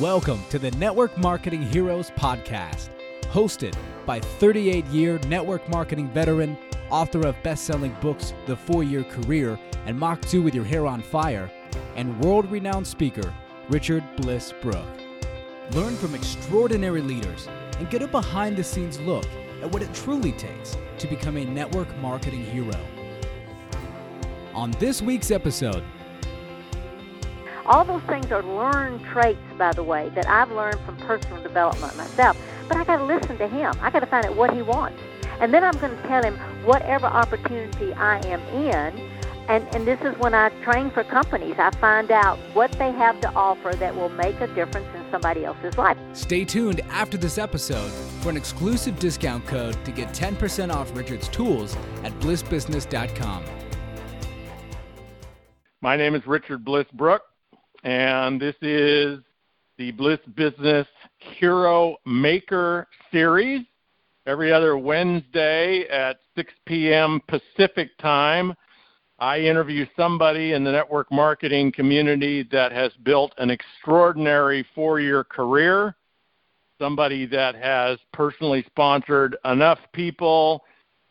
Welcome to the Network Marketing Heroes Podcast, hosted by 38 year network marketing veteran, author of best selling books The Four Year Career and Mach 2 with Your Hair on Fire, and world renowned speaker Richard Bliss Brooke. Learn from extraordinary leaders and get a behind the scenes look at what it truly takes to become a network marketing hero. On this week's episode, all those things are learned traits, by the way, that I've learned from personal development myself. But I got to listen to him. I got to find out what he wants. And then I'm going to tell him whatever opportunity I am in. And, and this is when I train for companies. I find out what they have to offer that will make a difference in somebody else's life. Stay tuned after this episode for an exclusive discount code to get 10% off Richard's tools at blissbusiness.com. My name is Richard Bliss Brooke and this is the Bliss Business Hero Maker Series. Every other Wednesday at 6 p.m. Pacific Time, I interview somebody in the network marketing community that has built an extraordinary four year career, somebody that has personally sponsored enough people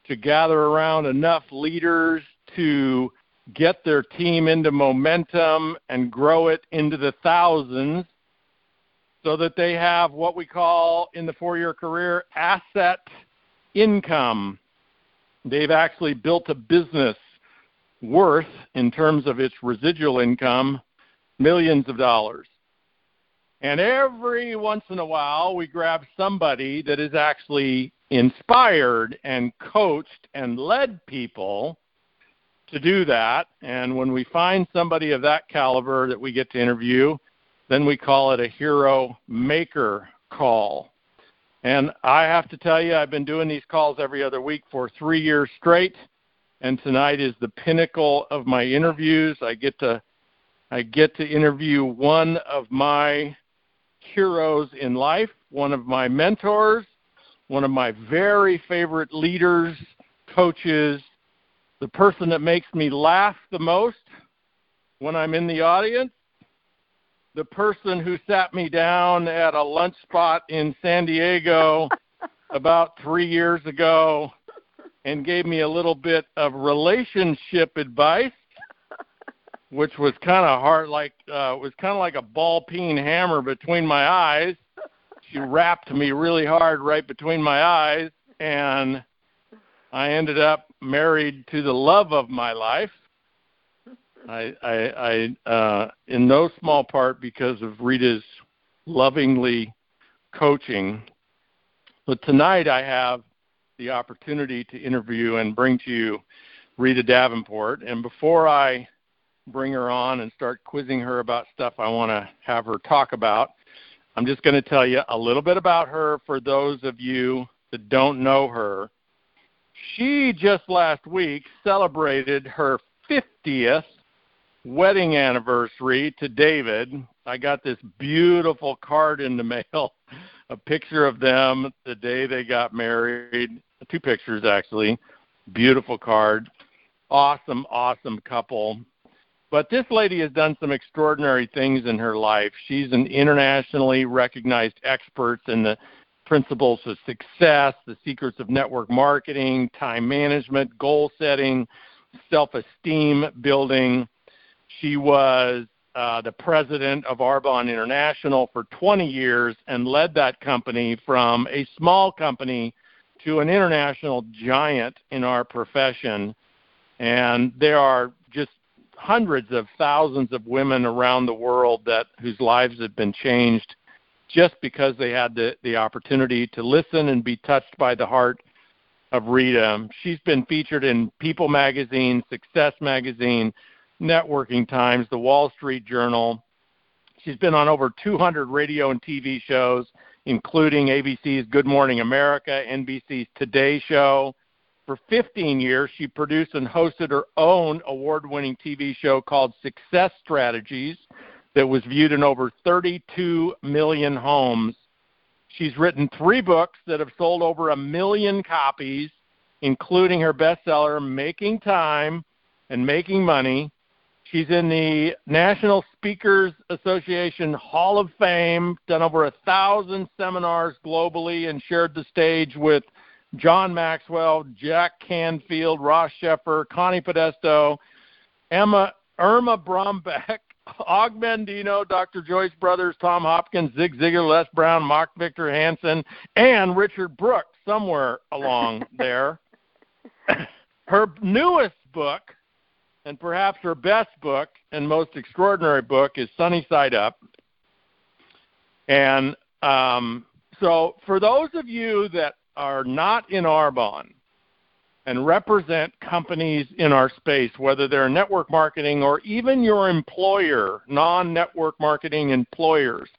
to gather around enough leaders to get their team into momentum and grow it into the thousands so that they have what we call in the four year career asset income. They've actually built a business worth, in terms of its residual income, millions of dollars. And every once in a while, we grab somebody that is actually inspired and coached and led people to do that. And when we find somebody of that caliber that we get to interview, then we call it a hero maker call. And I have to tell you, I've been doing these calls every other week for three years straight. And tonight is the pinnacle of my interviews. I get to I get to interview one of my heroes in life, one of my mentors, one of my very favorite leaders, coaches, the person that makes me laugh the most when I'm in the audience, the person who sat me down at a lunch spot in San Diego about three years ago and gave me a little bit of relationship advice, which was kind of hard, like uh, was kind of like a ball peen hammer between my eyes. She rapped me really hard right between my eyes, and I ended up married to the love of my life. I, I, I uh, in no small part because of Rita's lovingly coaching. But tonight I have the opportunity to interview and bring to you Rita Davenport. And before I bring her on and start quizzing her about stuff I want to have her talk about, I'm just going to tell you a little bit about her for those of you that don't know her. She just last week celebrated her 50th wedding anniversary to David. I got this beautiful card in the mail, a picture of them the day they got married, two pictures actually. Beautiful card. Awesome, awesome couple. But this lady has done some extraordinary things in her life. She's an internationally recognized expert in the principles of success, the secrets of network marketing, time management, goal setting, self esteem building. She was uh, the president of Arbonne International for 20 years and led that company from a small company to an international giant in our profession. And there are just hundreds of thousands of women around the world that whose lives have been changed just because they had the, the opportunity to listen and be touched by the heart of Rita. She's been featured in People Magazine, Success Magazine, Networking Times, The Wall Street Journal. She's been on over 200 radio and TV shows, including ABC's Good Morning America, NBC's Today Show. For 15 years, she produced and hosted her own award winning TV show called Success Strategies that was viewed in over 32 million homes. She's written three books that have sold over a million copies, including her bestseller, Making Time and Making Money. She's in the National Speakers Association Hall of Fame, done over a thousand seminars globally, and shared the stage with John Maxwell, Jack Canfield, Ross Shafer, Connie Podesta, Emma Erma Bombeck, Og Dr. Joyce Brothers, Tom Hopkins, Zig Ziglar, Les Brown, Mark Victor Hansen, and Richard Brooks somewhere along there. her newest book, and perhaps her best book and most extraordinary book, is Sunny Side Up. And um, so, for those of you that are not in Arbonne and represent companies in our space, whether they're network marketing or even your employer, non network marketing employers.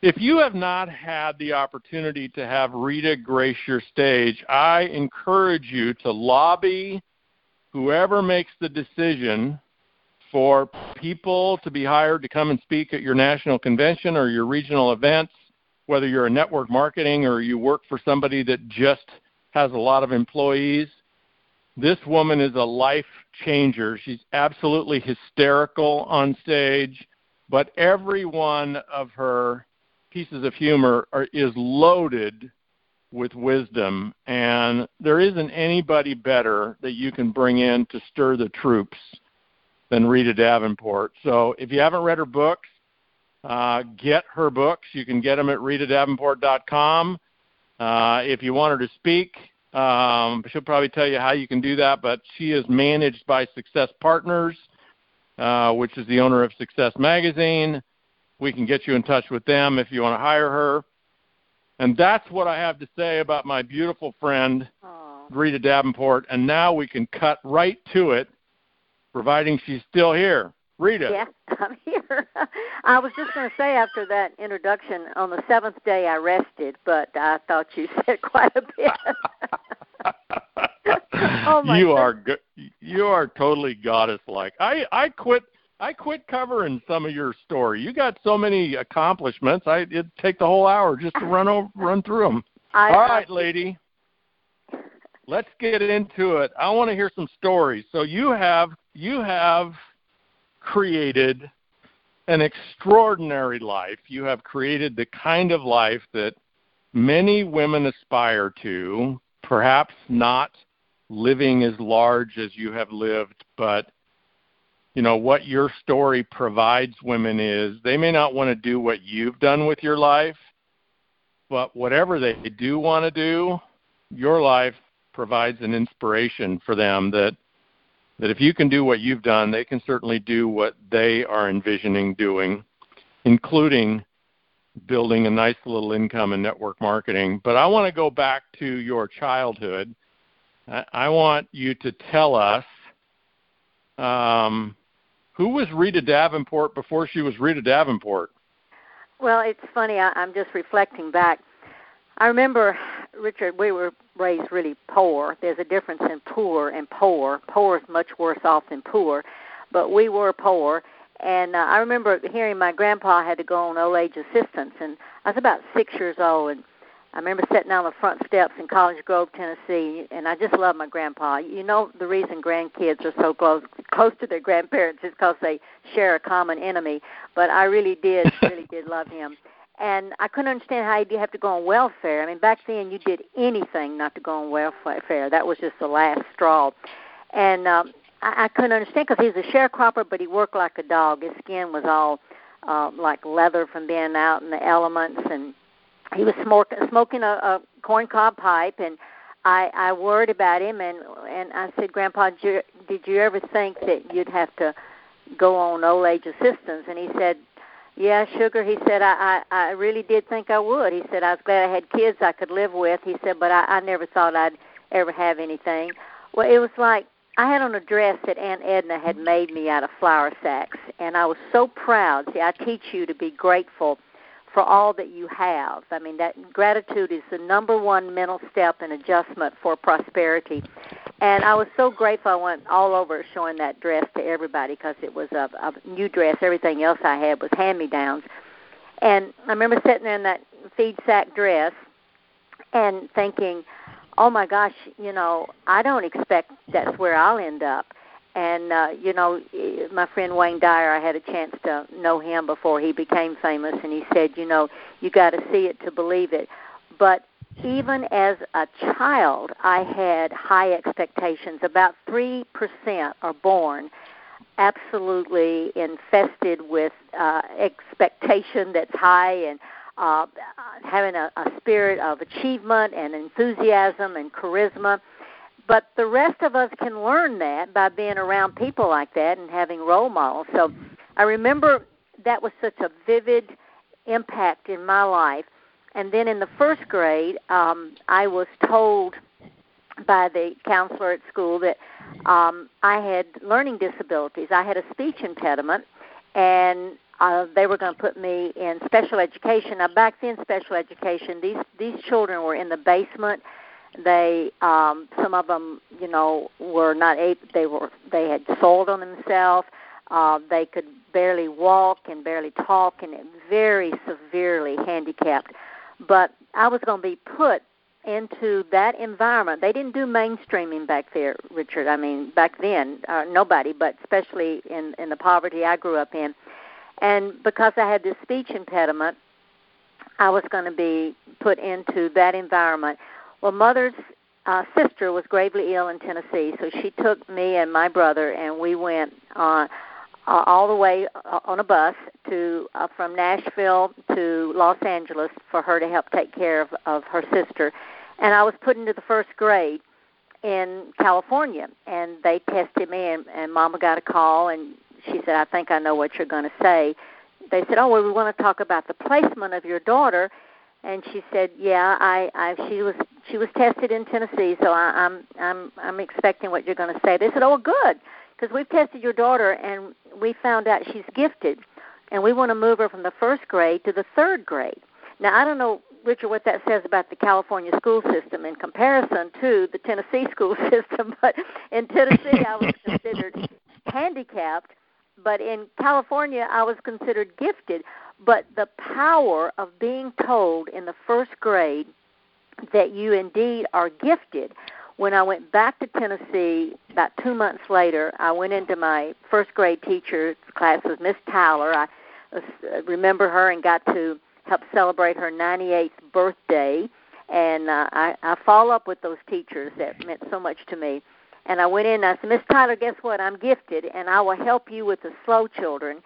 If you have not had the opportunity to have Rita grace your stage, I encourage you to lobby whoever makes the decision for people to be hired to come and speak at your national convention or your regional events, whether you're a network marketing or you work for somebody that just has a lot of employees. This woman is a life changer. She's absolutely hysterical on stage, but every one of her pieces of humor are, is loaded with wisdom, and there isn't anybody better that you can bring in to stir the troops than Rita Davenport. So if you haven't read her books, uh, get her books. You can get them at ritadavenport.com. Uh, if you want her to speak, um, she'll probably tell you how you can do that. But she is managed by Success Partners, uh, which is the owner of Success Magazine. We can get you in touch with them if you want to hire her. And that's what I have to say about my beautiful friend, Aww. Rita Davenport. And now we can cut right to it, providing she's still here. Rita. Yeah, I'm here. I was just going to say after that introduction, on the seventh day I rested, but I thought you said quite a bit. oh my you are go- you are totally goddess like. I I quit I quit covering some of your story. You got so many accomplishments. I it'd take the whole hour just to run over run through them. I, All right, lady. Let's get into it. I want to hear some stories. So you have you have created an extraordinary life. You have created the kind of life that many women aspire to, perhaps not living as large as you have lived, but you know what your story provides women is they may not want to do what you've done with your life, but whatever they do want to do, your life provides an inspiration for them that that if you can do what you've done, they can certainly do what they are envisioning doing, including building a nice little income in network marketing. But I want to go back to your childhood. I want you to tell us um, who was Rita Davenport before she was Rita Davenport. Well, it's funny. I, I'm just reflecting back. I remember, Richard, we were raised really poor. There's a difference in poor and poor. Poor is much worse off than poor, but we were poor. And uh, I remember hearing my grandpa had to go on old age assistance, and I was about six years old, and I remember sitting on the front steps in College Grove, Tennessee, and I just love my grandpa. You know, the reason grandkids are so close close to their grandparents is because they share a common enemy. But I really did, really did love him and I couldn't understand how you have to go on welfare. I mean, back then you did anything not to go on welfare. That was just the last straw. And um, I, I couldn't understand because he was a sharecropper, but he worked like a dog. His skin was all uh, like leather from being out in the elements, and he was smoking smoking a, a corncob pipe. And I I worried about him, and and I said, Grandpa, did you, did you ever think that you'd have to go on old age assistance? And he said, yeah, sugar. He said I, I I really did think I would. He said I was glad I had kids I could live with. He said, but I, I never thought I'd ever have anything. Well, it was like I had on a dress that Aunt Edna had made me out of flour sacks, and I was so proud. See, I teach you to be grateful for all that you have. I mean, that gratitude is the number one mental step in adjustment for prosperity. And I was so grateful. I went all over showing that dress to everybody because it was a, a new dress. Everything else I had was hand-me-downs. And I remember sitting there in that feed sack dress and thinking, "Oh my gosh, you know, I don't expect that's where I'll end up." and uh, you know, my friend Wayne Dyer, I had a chance to know him before he became famous, and he said, you know, you got to see it to believe it. But even as a child, I had high expectations. About three percent are born absolutely infested with uh, expectation that's high and uh, having a, a spirit of achievement and enthusiasm and charisma. But the rest of us can learn that by being around people like that and having role models. So I remember that was such a vivid impact in my life. And then in the first grade, um, I was told by the counselor at school that um, I had learning disabilities. I had a speech impediment, and uh, they were going to put me in special education. Now, back then, special education these these children were in the basement. They um, some of them, you know, were not able. They were they had sold on themselves. Uh, they could barely walk and barely talk, and very severely handicapped. But I was going to be put into that environment. They didn't do mainstreaming back there, Richard. I mean, back then, uh, nobody, but especially in in the poverty I grew up in. And because I had this speech impediment, I was going to be put into that environment. Well, mother's uh, sister was gravely ill in Tennessee, so she took me and my brother, and we went on. Uh, all the way uh, on a bus to uh, from Nashville to Los Angeles for her to help take care of, of her sister and I was put into the first grade in California, and they tested me, and, and Mama got a call, and she said, "I think I know what you're going to say." They said, "Oh, well, we want to talk about the placement of your daughter," and she said, "Yeah, I, I she was she was tested in Tennessee, so I, I'm I'm I'm expecting what you're going to say." They said, "Oh, good, because we've tested your daughter, and we found out she's gifted, and we want to move her from the first grade to the third grade." Now, I don't know Richard, what that says about the California school system in comparison to the Tennessee school system. But in Tennessee, I was considered handicapped, but in California, I was considered gifted. But the power of being told in the first grade that you indeed are gifted. When I went back to Tennessee about two months later, I went into my first grade teacher's class with Miss Tyler. I remember her and got to help celebrate her 98th birthday, and uh, I, I follow up with those teachers that meant so much to me. And I went in and I said, Miss Tyler, guess what? I'm gifted, and I will help you with the slow children.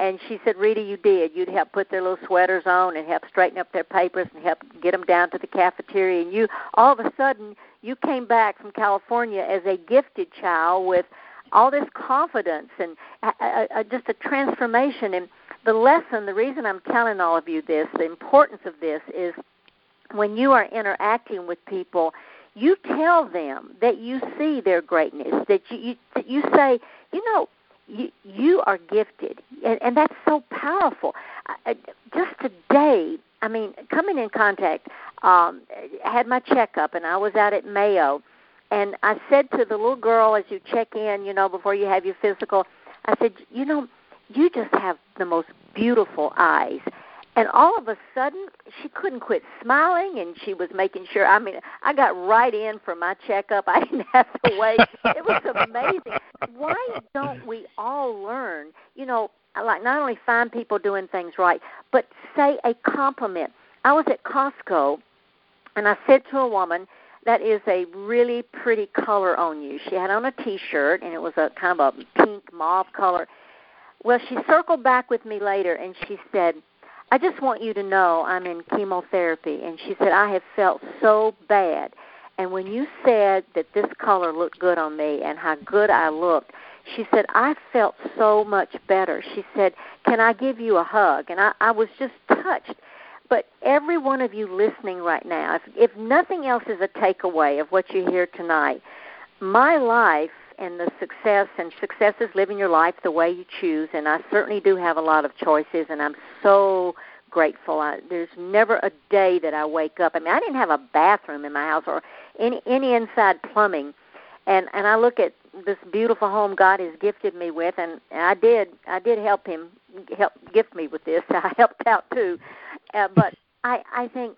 And she said, Rita, you did. You'd help put their little sweaters on and help straighten up their papers and help get them down to the cafeteria. And you, all of a sudden, you came back from California as a gifted child with all this confidence and uh, uh, uh just a transformation. And the lesson, the reason I'm telling all of you this, the importance of this is when you are interacting with people, you tell them that you see their greatness, that you, you that you say, you know, you you are gifted, and, and that's so powerful. I, just today, I mean, coming in contact, um, had my checkup, and I was out at Mayo, and I said to the little girl as you check in, you know, before you have your physical, I said, you know, you just have the most beautiful eyes. And all of a sudden, she couldn't quit smiling, and she was making sure. I mean, I got right in for my checkup. I didn't have to wait. it was amazing. Why don't we all learn? You know, like not only find people doing things right, but say a compliment. I was at Costco, and I said to a woman, "That is a really pretty color on you." She had on a T-shirt, and it was a kind of a pink mauve color well, she circled back with me later and she said, I just want you to know I'm in chemotherapy. And she said, I have felt so bad. And when you said that this color looked good on me and how good I looked, she said, I felt so much better. She said, Can I give you a hug? And I, I was just touched. But every one of you listening right now, if, if nothing else is a takeaway of what you hear tonight, my life and the success and success is living your life the way you choose and I certainly do have a lot of choices and I'm so grateful. I, there's never a day that I wake up. I mean, I didn't have a bathroom in my house or any any inside plumbing. And and I look at this beautiful home God has gifted me with and I did I did help him help gift me with this. I helped out too. Uh, but I I think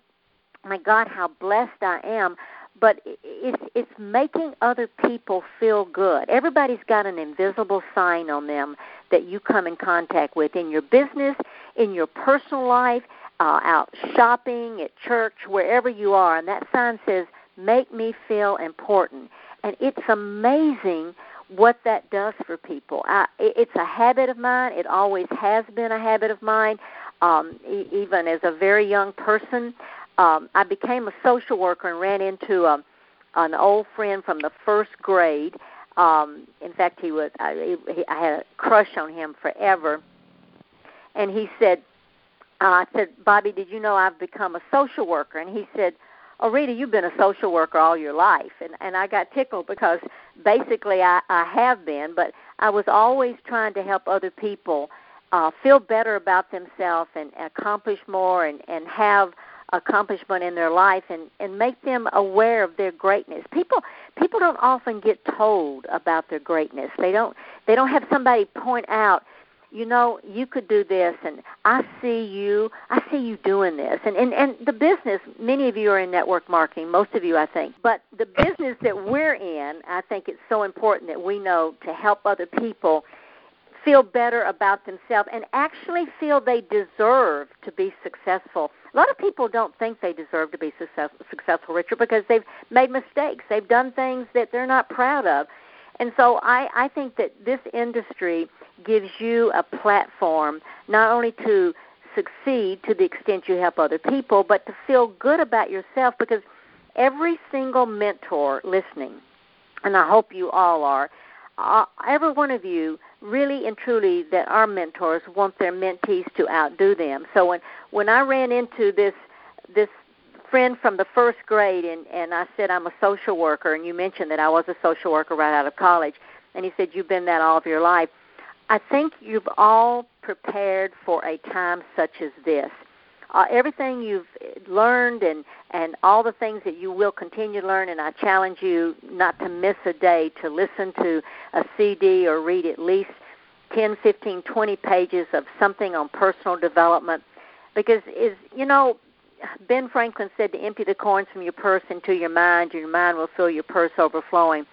my God how blessed I am but it's it's making other people feel good. Everybody's got an invisible sign on them that you come in contact with in your business, in your personal life, uh, out shopping, at church, wherever you are, and that sign says "Make me feel important." And it's amazing what that does for people. I, it's a habit of mine. It always has been a habit of mine. Um, e- even as a very young person, um, I became a social worker and ran into a, um, an old friend from the first grade. Um, in fact, he was I, he, I had a crush on him forever. And he said, uh, "I said, Bobby, did you know I've become a social worker?" And he said, "Oh, you've been a social worker all your life." And and I got tickled because basically I, I have been, but I was always trying to help other people uh, feel better about themselves and accomplish more and and have accomplishment in their life and and make them aware of their greatness people people don't often get told about their greatness they don't they don't have somebody point out you know you could do this and i see you i see you doing this and and and the business many of you are in network marketing most of you i think but the business that we're in i think it's so important that we know to help other people feel better about themselves and actually feel they deserve to be successful. A lot of people don't think they deserve to be success, successful, Richard, because they've made mistakes. They've done things that they're not proud of. And so I, I think that this industry gives you a platform not only to succeed to the extent you help other people, but to feel good about yourself because every single mentor listening, and I hope you all are, uh, every one of you really and truly that our mentors want their mentees to outdo them. So when when I ran into this this friend from the first grade and and I said I'm a social worker and you mentioned that I was a social worker right out of college and he said you've been that all of your life. I think you've all prepared for a time such as this uh, everything you've learned and and all the things that you will continue to learn and I challenge you not to miss a day to listen to a CD or read at least 10, 15, 20 pages of something on personal development because is you know Ben Franklin said to empty the coins from your purse into your mind, your mind will fill your purse overflowing.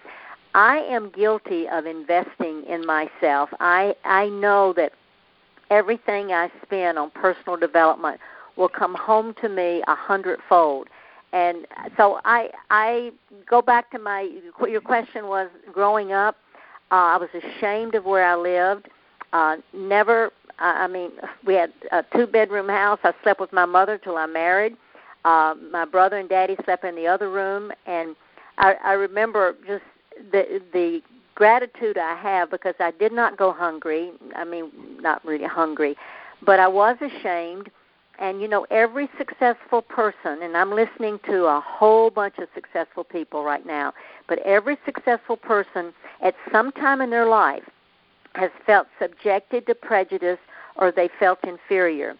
I am guilty of investing in myself. I I know that everything I spend on personal development will come home to me a hundredfold. And so I I go back to my your question was growing up. Uh, I was ashamed of where I lived. Uh, never. I mean, we had a two bedroom house. I slept with my mother till I married. Uh, my brother and daddy slept in the other room, and I, I remember just the the gratitude I have because I did not go hungry. I mean, not really hungry, but I was ashamed and you know, every successful person, and I'm listening to a whole bunch of successful people right now, but every successful person at some time in their life has felt subjected to prejudice or they felt inferior.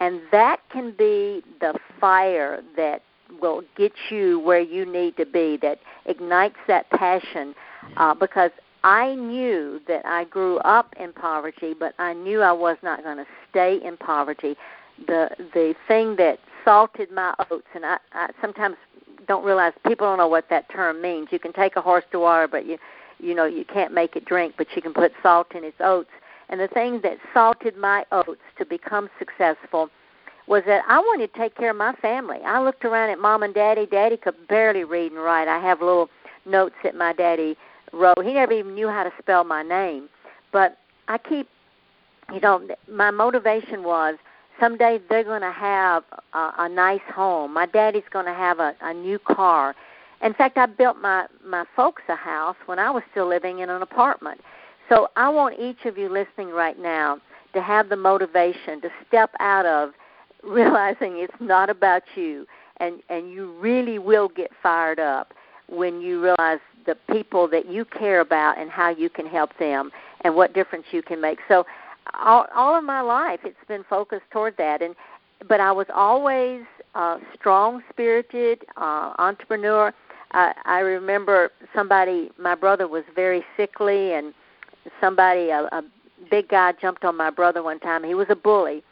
And that can be the fire that will get you where you need to be, that ignites that passion. Uh, because I knew that I grew up in poverty, but I knew I was not going to stay in poverty the the thing that salted my oats, and I, I sometimes don't realize people don't know what that term means. You can take a horse to water, but you you know you can't make it drink, but you can put salt in its oats. And the thing that salted my oats to become successful was that I wanted to take care of my family. I looked around at mom and daddy. Daddy could barely read and write. I have little notes that my daddy wrote. He never even knew how to spell my name. But I keep, you know, my motivation was someday they're going to have a, a nice home. My daddy's going to have a, a new car. In fact, I built my my folks a house when I was still living in an apartment. So I want each of you listening right now to have the motivation to step out of realizing it's not about you and and you really will get fired up when you realize the people that you care about and how you can help them and what difference you can make. So all, all of my life it's been focused toward that and but I was always uh, strong spirited uh, entrepreneur. Uh, I remember somebody, my brother was very sickly, and somebody, a, a big guy, jumped on my brother one time. He was a bully,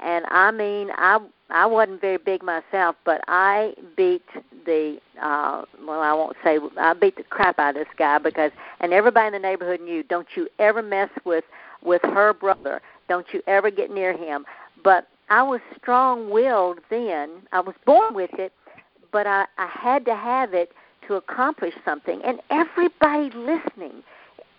and I mean, I I wasn't very big myself, but I beat the uh well I won't say I beat the crap out of this guy because and everybody in the neighborhood knew don't you ever mess with with her brother. Don't you ever get near him. But I was strong willed then. I was born with it but I I had to have it to accomplish something. And everybody listening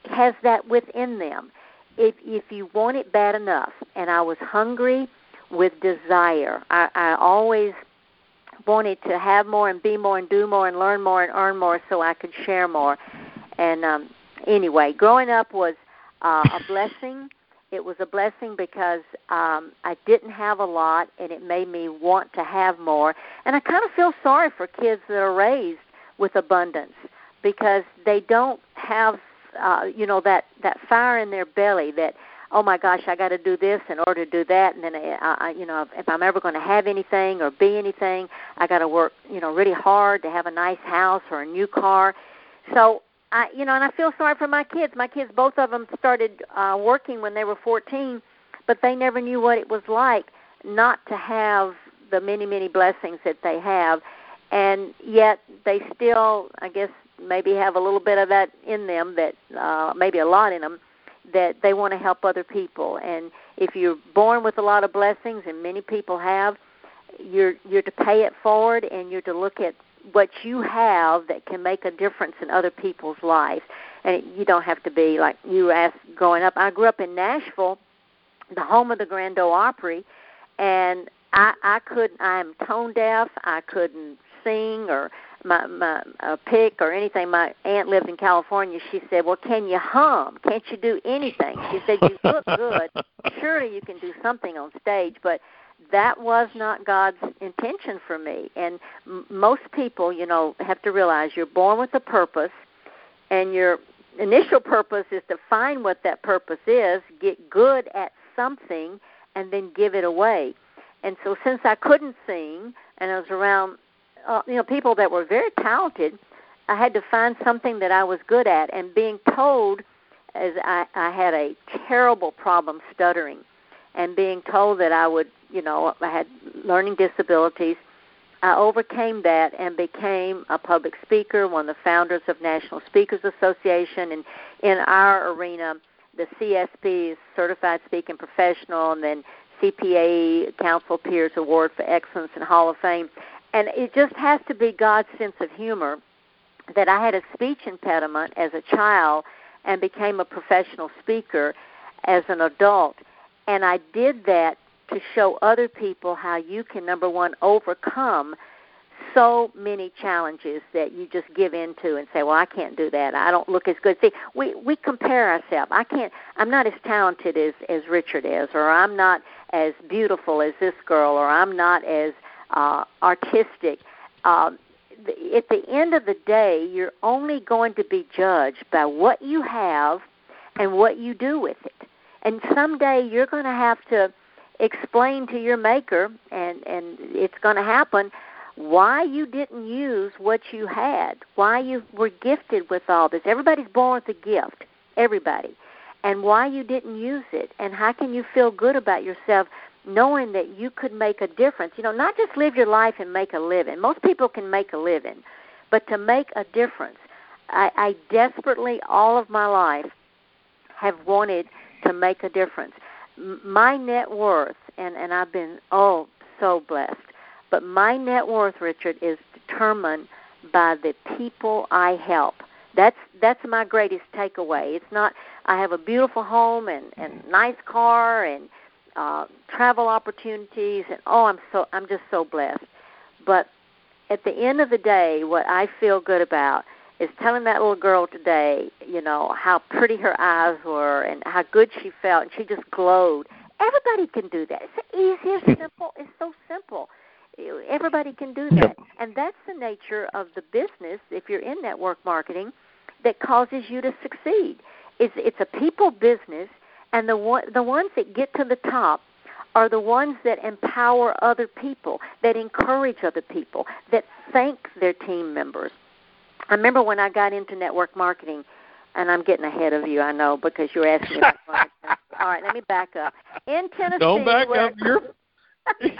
has that within them. If if you want it bad enough and I was hungry with desire. I I always wanted to have more and be more and do more and learn more and earn more so I could share more. And um, anyway, growing up was uh, a blessing. It was a blessing because um, I didn't have a lot, and it made me want to have more. And I kind of feel sorry for kids that are raised with abundance because they don't have, uh, you know, that that fire in their belly that oh my gosh, I got to do this in order to do that, and then I, I you know, if I'm ever going to have anything or be anything, I got to work, you know, really hard to have a nice house or a new car. So I, you know, and I feel sorry for my kids. My kids, both of them, started uh, working when they were 14, but they never knew what it was like not to have the many, many blessings that they have, and yet they still, I guess, maybe have a little bit of that in them that uh, maybe a lot in them that they want to help other people. And if you're born with a lot of blessings, and many people have, you're you're to pay it forward, and you're to look at what you have that can make a difference in other people's lives. And you don't have to be like you asked growing up. I grew up in Nashville, the home of the Grand Ole Opry, and I I couldn't. I'm tone deaf. I couldn't sing or my my uh, pick or anything. My aunt lived in California. She said, "Well, can you hum? Can't you do anything?" She said, "You look good. Surely you can do something on stage." But that was not God's intention for me. And m- most people, you know, have to realize you're born with a purpose, and your initial purpose is to find what that purpose is, get good at something, and then give it away. And so, since I couldn't sing, and I was around uh, you know people that were very talented, I had to find something that I was good at. And being told, as I, I had a terrible problem stuttering, and being told that I would, you know, I had learning disabilities. I overcame that and became a public speaker, one of the founders of National Speakers Association, and in our arena, the CSP is Certified Speaking Professional, and then CPA Council Peers Award for Excellence and Hall of Fame and it just has to be God's sense of humor that I had a speech impediment as a child and became a professional speaker as an adult. And I did that to show other people how you can, number one, overcome so many challenges that you just give into and say, "Well, I can't do that. I don't look as good." See, we we compare ourselves. I can't. I'm not as talented as as Richard is, or I'm not as beautiful as this girl, or I'm not as uh, artistic. Um, at the end of the day, you're only going to be judged by what you have and what you do with it. And someday you're going to have to explain to your maker, and and it's going to happen, why you didn't use what you had, why you were gifted with all this. Everybody's born with a gift, everybody, and why you didn't use it, and how can you feel good about yourself knowing that you could make a difference. You know, not just live your life and make a living. Most people can make a living, but to make a difference. I, I desperately, all of my life, have wanted to make a difference. My net worth, and, and I've been, oh, so blessed, but my net worth, Richard, is determined by the people I help. That's that's my greatest takeaway. It's not I have a beautiful home and and nice car and uh, travel opportunities, and oh, I'm so I'm just so blessed. But at the end of the day, what I feel good about is telling that little girl today, you know, how pretty her eyes were and how good she felt, and she just glowed. Everybody can do that. It's the easiest, hmm. simple. It's so simple. Everybody can do that, and that's the nature of the business. If you're in network marketing, that causes you to succeed. It's it's a people business and the one, the ones that get to the top are the ones that empower other people, that encourage other people, that thank their team members. I remember when I got into network marketing, and I'm getting ahead of you, I know, because you're asking me. All right, let me back up. In Tennessee, don't back where, up. You're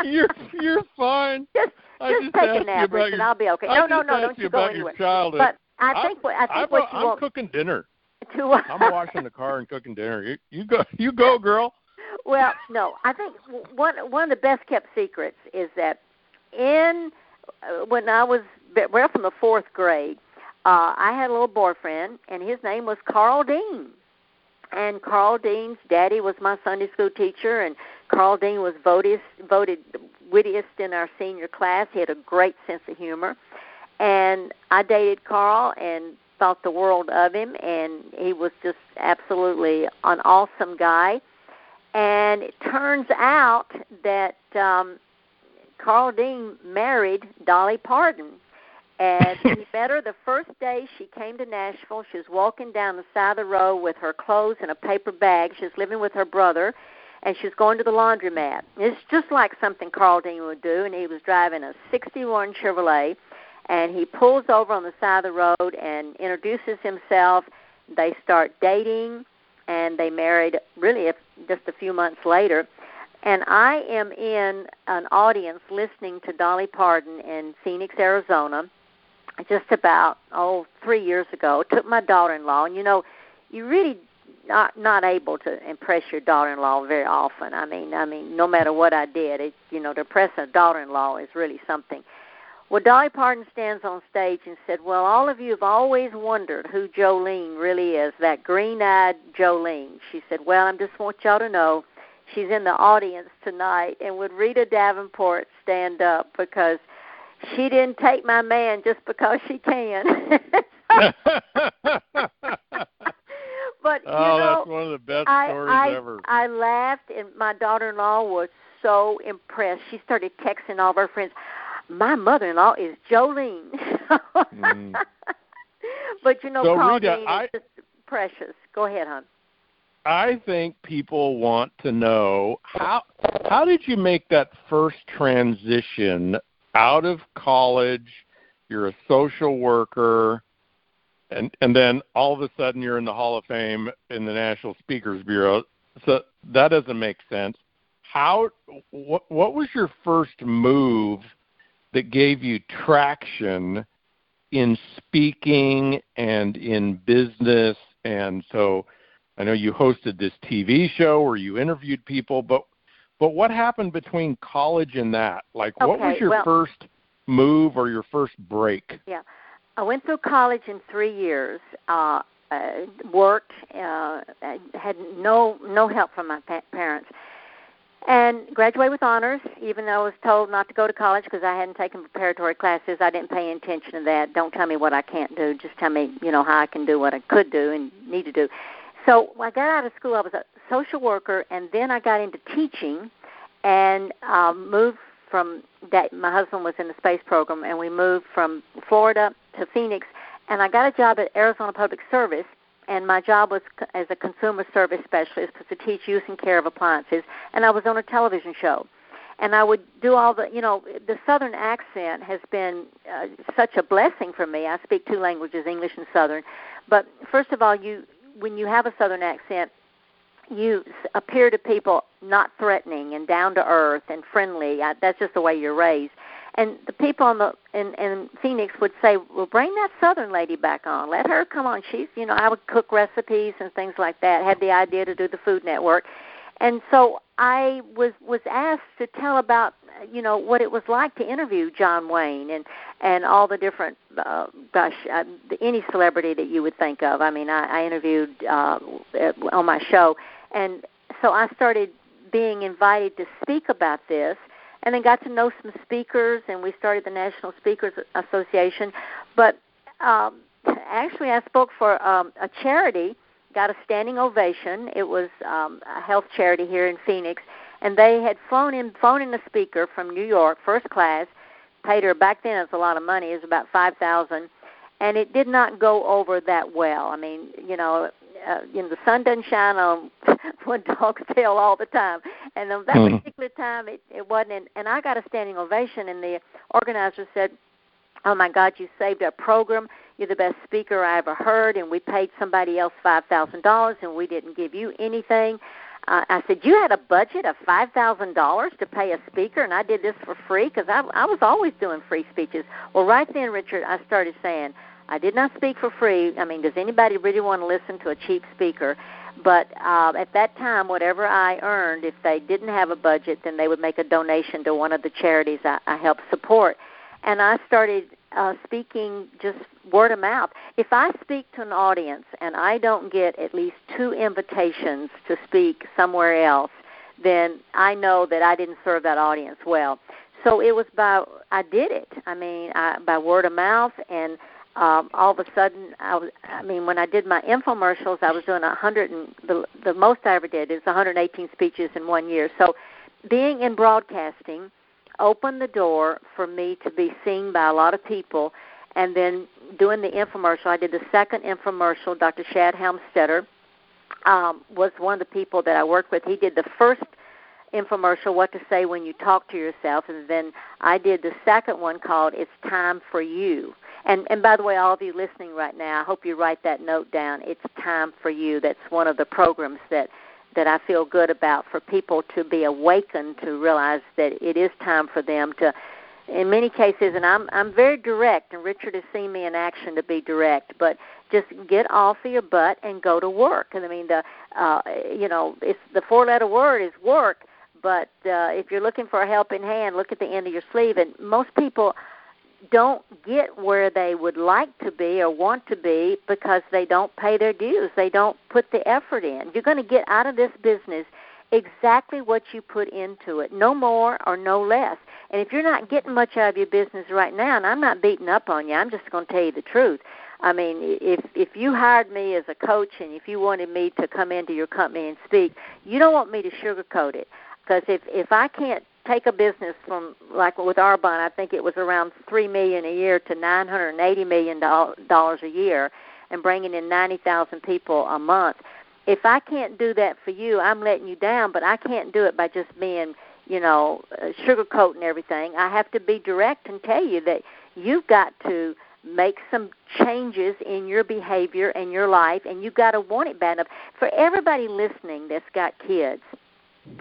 you're you're fine. Just, I just, just take asked a you nap, your- I'll be okay. I no, no, no, don't you you go anywhere. childhood. But I I'm- think what I think I'm, what you I'm want cooking dinner. to I'm washing the car and cooking dinner. You, you go, you go, girl. Well, no, I think one one of the best kept secrets is that in uh, when I was well from the fourth grade, uh, I had a little boyfriend, and his name was Carl Dean. And Carl Dean's daddy was my Sunday school teacher, and Carl Dean was voted voted wittiest in our senior class. He had a great sense of humor, and I dated Carl and thought the world of him, and he was just absolutely an awesome guy. And it turns out that um, Carl Dean married Dolly Parton. And he met her the first day she came to Nashville. She was walking down the side of the road with her clothes in a paper bag. She was living with her brother, and she was going to the laundromat. It's just like something Carl Dean would do. And he was driving a '61 Chevrolet, and he pulls over on the side of the road and introduces himself. They start dating, and they married really if, just a few months later. And I am in an audience listening to Dolly Parton in Phoenix, Arizona, just about oh three years ago. Took my daughter-in-law, and you know, you really not not able to impress your daughter-in-law very often. I mean, I mean, no matter what I did, it you know, to impress a daughter-in-law is really something. Well, Dolly Parton stands on stage and said, "Well, all of you have always wondered who Jolene really is, that green-eyed Jolene." She said, "Well, I just want y'all to know she's in the audience tonight, and would Rita Davenport stand up because she didn't take my man just because she can." but you oh, know, that's one of the best I, stories I, ever. I laughed, and my daughter-in-law was so impressed. She started texting all of her friends. My mother-in-law is Jolene. Mm. But you know, So, Paul Rita, I- is just precious. Go ahead, hon. I think people want to know how how did you make that first transition out of college? You're a social worker, and and then all of a sudden you're in the Hall of Fame in the National Speakers Bureau. So that doesn't make sense. How what what was your first move that gave you traction in speaking and in business and so I know you hosted this TV show where you interviewed people, but but what happened between college and that? Like, what was your well- first move or your first break? Yeah, I went through college in three years. Uh, uh, worked. Uh, I had no no help from my pa- parents, and graduated with honors. Even though I was told not to go to college because I hadn't taken preparatory classes, I didn't pay attention to that. Don't tell me what I can't do. Just tell me, you know, how I can do what I could do and need to do. So when I got out of school, I was a social worker, and then I got into teaching, and um, moved from that. My husband was in the space program, and we moved from Florida to Phoenix, and I got a job at Arizona Public Service. And my job was as a consumer service specialist to teach use and care of appliances, and I was on a television show and I would do all the, you know, the Southern accent has been uh, such a blessing for me. I speak two languages, English and Southern. But first of all, you when you have a Southern accent, you appear to people not threatening and down to earth and friendly. I, that's just the way you're raised. And the people in the in, in Phoenix would say, "Well, bring that Southern lady back on. Let her come on. She's, you know, I would cook recipes and things like that. Had the idea to do the Food Network, and so I was was asked to tell about you know what it was like to interview John Wayne and and all the different uh, gosh uh, any celebrity that you would think of. I mean, I, I interviewed uh, on my show, and so I started being invited to speak about this, and then got to know some speakers, and we started the National Speakers Association. But um, actually, I spoke for um, a charity got a standing ovation. It was um, a health charity here in Phoenix, and they had flown in flown in a speaker from New York, first class. Paid her back then. It was a lot of money. It was about five thousand, and it did not go over that well. I mean, you know, uh, you know, the sun doesn't shine on one dog's tail all the time, and on that Hmm. particular time, it, it wasn't. And, and I got a standing ovation, and the organizer said, "Oh my God, you saved our program." you're the best speaker I ever heard, and we paid somebody else five thousand dollars, and we didn't give you anything. I, I said, "You had a budget of five thousand dollars to pay a speaker, and I did this for free because I, I was always doing free speeches." Well, right then, Richard, I started saying, "I did not speak for free. I mean, does anybody really want to listen to a cheap speaker?" But uh, at that time, whatever I earned, if they didn't have a budget, then they would make a donation to one of the charities I, I help support. And I started uh, speaking just word of mouth. If I speak to an audience and I don't get at least two invitations to speak somewhere else, then I know that I didn't serve that audience well. So it was by I did it. I mean, I, by word of mouth, and um, all of a sudden, I was. I mean, when I did my infomercials, I was doing a hundred and the the most I ever did is 118 speeches in one year. So, being in broadcasting opened the door for me to be seen by a lot of people. And then doing the infomercial, I did the second infomercial. Dr. Shad Helmstetter um, was one of the people that I worked with. He did the first infomercial, What to Say When You Talk to Yourself, and then I did the second one called It's Time for You. And and by the way, all of you listening right now, I hope you write that note down. It's time for you. That's one of the programs that that I feel good about for people to be awakened to realize that it is time for them to in many cases and I'm I'm very direct and Richard has seen me in action to be direct, but just get off of your butt and go to work. And I mean the uh you know, it's the four letter word is work, but uh if you're looking for a helping hand, look at the end of your sleeve and most people don't get where they would like to be or want to be because they don't pay their dues. They don't put the effort in. You're going to get out of this business exactly what you put into it, no more or no less. And if you're not getting much out of your business right now, and I'm not beating up on you, I'm just going to tell you the truth. I mean, if if you hired me as a coach and if you wanted me to come into your company and speak, you don't want me to sugarcoat it because if if I can't take a business from like with Arbonne, I think it was around three million a year to nine hundred and eighty million dollars a year, and bringing in ninety thousand people a month. If I can't do that for you, I'm letting you down. But I can't do it by just being, you know, uh, sugarcoating everything. I have to be direct and tell you that you've got to make some changes in your behavior and your life, and you've got to want it bad enough. For everybody listening that's got kids,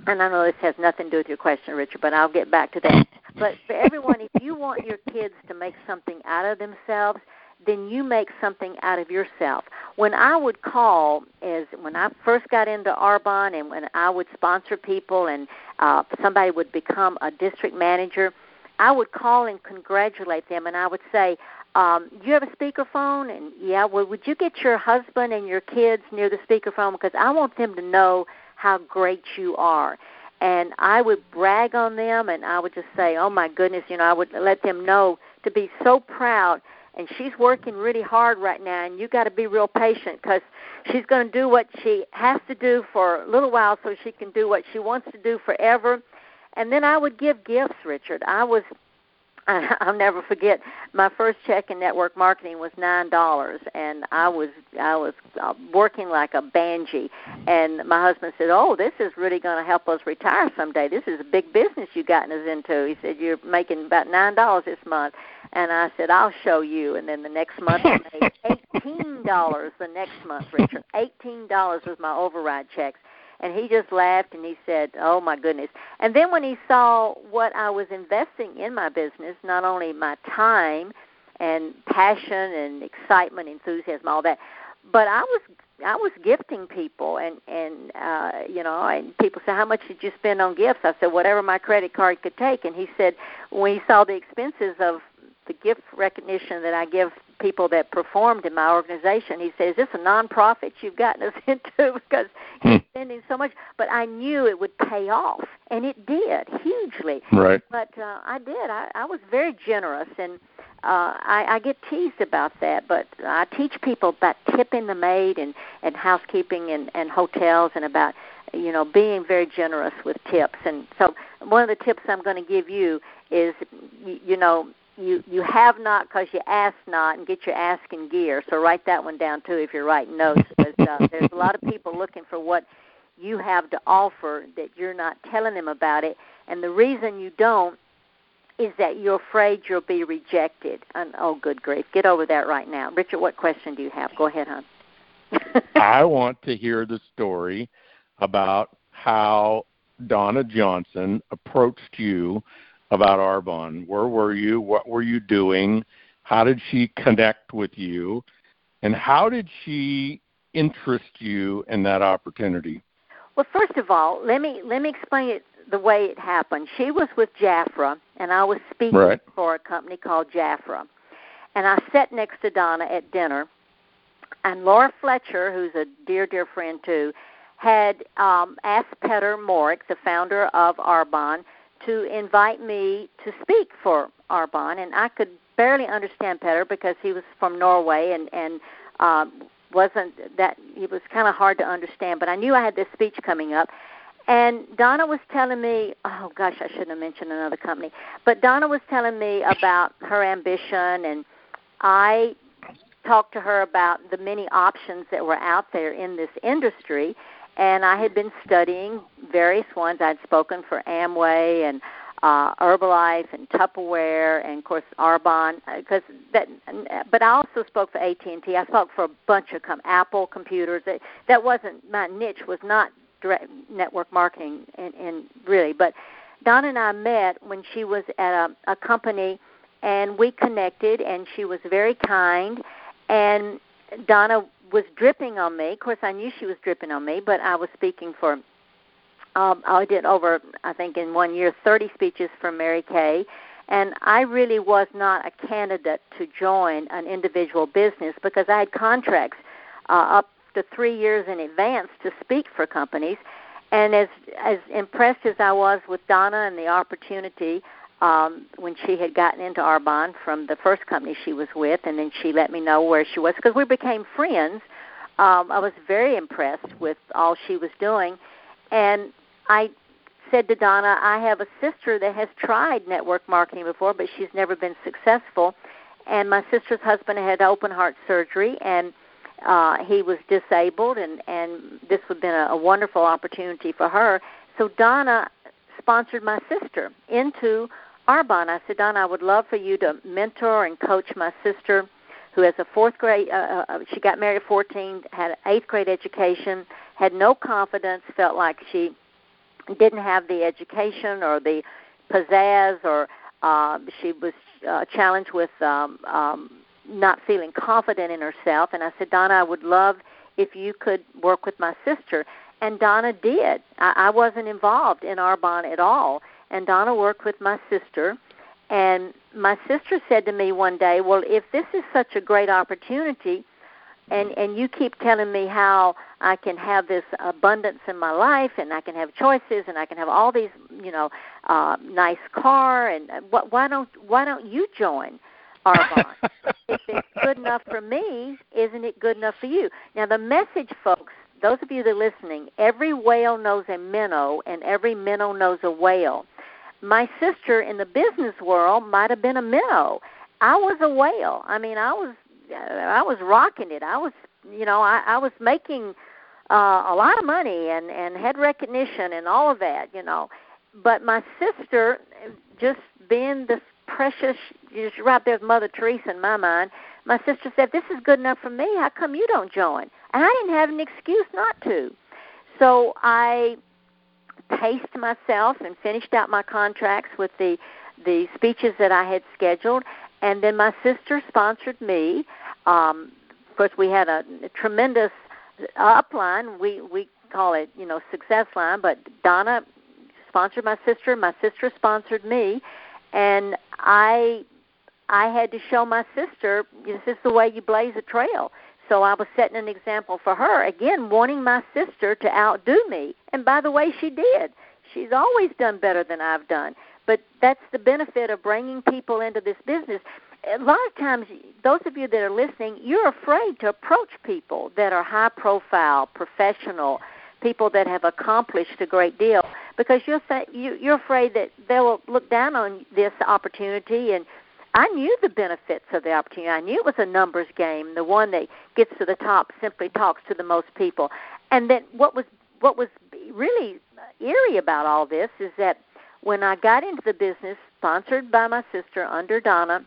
and I know this has nothing to do with your question, Richard, but I'll get back to that. But for everyone, if you want your kids to make something out of themselves, then you make something out of yourself. When I would call, as when I first got into Arbonne, and when I would sponsor people, and uh, somebody would become a district manager, I would call and congratulate them, and I would say, um, do "You have a speakerphone?" And yeah, well, would you get your husband and your kids near the speakerphone because I want them to know how great you are. And I would brag on them and I would just say, oh my goodness, you know, I would let them know to be so proud. And she's working really hard right now, and you got to be real patient because she's going to do what she has to do for a little while so she can do what she wants to do forever. And then I would give gifts, Richard. I was I'll never forget my first check in network marketing was nine dollars, and I was I was uh, working like a banshee. And my husband said, "Oh, this is really going to help us retire someday. This is a big business you've gotten us into." He said, "You're making about nine dollars this month," and I said, "I'll show you." And then the next month I made eighteen dollars. The next month, Richard, eighteen dollars was my override checks and he just laughed and he said, "Oh my goodness." And then when he saw what I was investing in my business, not only my time and passion and excitement, enthusiasm, all that, but I was I was gifting people and and uh you know and people said how much did you spend on gifts I said whatever my credit card could take and he said when he saw the expenses of the gift recognition that I give people that performed in my organization. He says, "Is this a nonprofit you've gotten us into?" because he's hmm. spending so much. But I knew it would pay off, and it did hugely. Right. But uh, I did. I, I was very generous, and uh, I, I get teased about that. But I teach people about tipping the maid and and housekeeping and and hotels, and about you know being very generous with tips. And so one of the tips I'm going to give you is you, you know you you have not because you ask not and get your asking gear. So write that one down too if you're writing notes. Because uh, there's a lot of people looking for what you have to offer that you're not telling them about it, and the reason you don't is that you're afraid you'll be rejected. And oh, good grief, get over that right now, Richard. What question do you have? Go ahead, hon. I want to hear the story about how Donna Johnson approached you about Arbonne. Where were you? What were you doing? How did she connect with you? And how did she interest you in that opportunity? Well, first of all, let me let me explain it the way it happened. She was with Jafra, and I was speaking right. for a company called Jafra. And I sat next to Donna at dinner, and Laura Fletcher, who's a dear, dear friend too, had um, asked Petter Mørck, the founder of Arbonne, to invite me to speak for Arbonne, and I could barely understand Petter because he was from Norway and and um, wasn't that he was kind of hard to understand. But I knew I had this speech coming up, and Donna was telling me, oh gosh, I shouldn't have mentioned another company, but Donna was telling me about her ambition, and I talked to her about the many options that were out there in this industry and I had been studying various ones. I'd spoken for Amway and uh, Herbalife and Tupperware and of course Arbonne because uh, that. But I also spoke for AT and. I spoke for a bunch of com- Apple computers. That that wasn't my niche. Was not direct network marketing and, and really. But Don and I met when she was at a, a company, and we connected. And she was very kind. And Donna was dripping on me. Of course, I knew she was dripping on me, but I was speaking for. Um, I did over, I think, in one year, 30 speeches for Mary Kay, and I really was not a candidate to join an individual business because I had contracts uh, up to three years in advance to speak for companies. And as as impressed as I was with Donna and the opportunity, um, when she had gotten into Arbonne from the first company she was with, and then she let me know where she was because we became friends. Um, I was very impressed with all she was doing, and I said to Donna, I have a sister that has tried network marketing before, but she's never been successful. And my sister's husband had open heart surgery, and uh, he was disabled, and and this would have been a, a wonderful opportunity for her. So Donna sponsored my sister into Arbonne. I said, Don, I would love for you to mentor and coach my sister, who has a fourth grade. Uh, uh, uh, she got married at 14, had an eighth grade education, had no confidence, felt like she didn't have the education or the pizzazz, or uh, she was uh, challenged with um, um, not feeling confident in herself. And I said, Donna, I would love if you could work with my sister. And Donna did. I, I wasn't involved in Arbonne at all and Donna worked with my sister. And my sister said to me one day, "Well, if this is such a great opportunity, and and you keep telling me how I can have this abundance in my life, and I can have choices, and I can have all these, you know, uh, nice car, and uh, what, why don't why don't you join?" Arbonne. if it's good enough for me, isn't it good enough for you? Now, the message, folks, those of you that are listening, every whale knows a minnow, and every minnow knows a whale my sister in the business world might have been a minnow. I was a whale. I mean, I was I was rocking it. I was, you know, I, I was making uh, a lot of money and and had recognition and all of that, you know. But my sister, just being this precious, just right there with Mother Teresa in my mind, my sister said, "This is good enough for me. How come you don't join?" And I didn't have an excuse not to. So I paced myself and finished out my contracts with the the speeches that I had scheduled, and then my sister sponsored me. Um, of course, we had a, a tremendous upline. We we call it you know success line, but Donna sponsored my sister. My sister sponsored me, and I I had to show my sister this is the way you blaze a trail. So I was setting an example for her, again, wanting my sister to outdo me. And by the way, she did. She's always done better than I've done. But that's the benefit of bringing people into this business. A lot of times, those of you that are listening, you're afraid to approach people that are high profile, professional, people that have accomplished a great deal because you're you're afraid that they will look down on this opportunity and I knew the benefits of the opportunity. I knew it was a numbers game. The one that gets to the top simply talks to the most people. And then what was what was really eerie about all this is that when I got into the business, sponsored by my sister under Donna,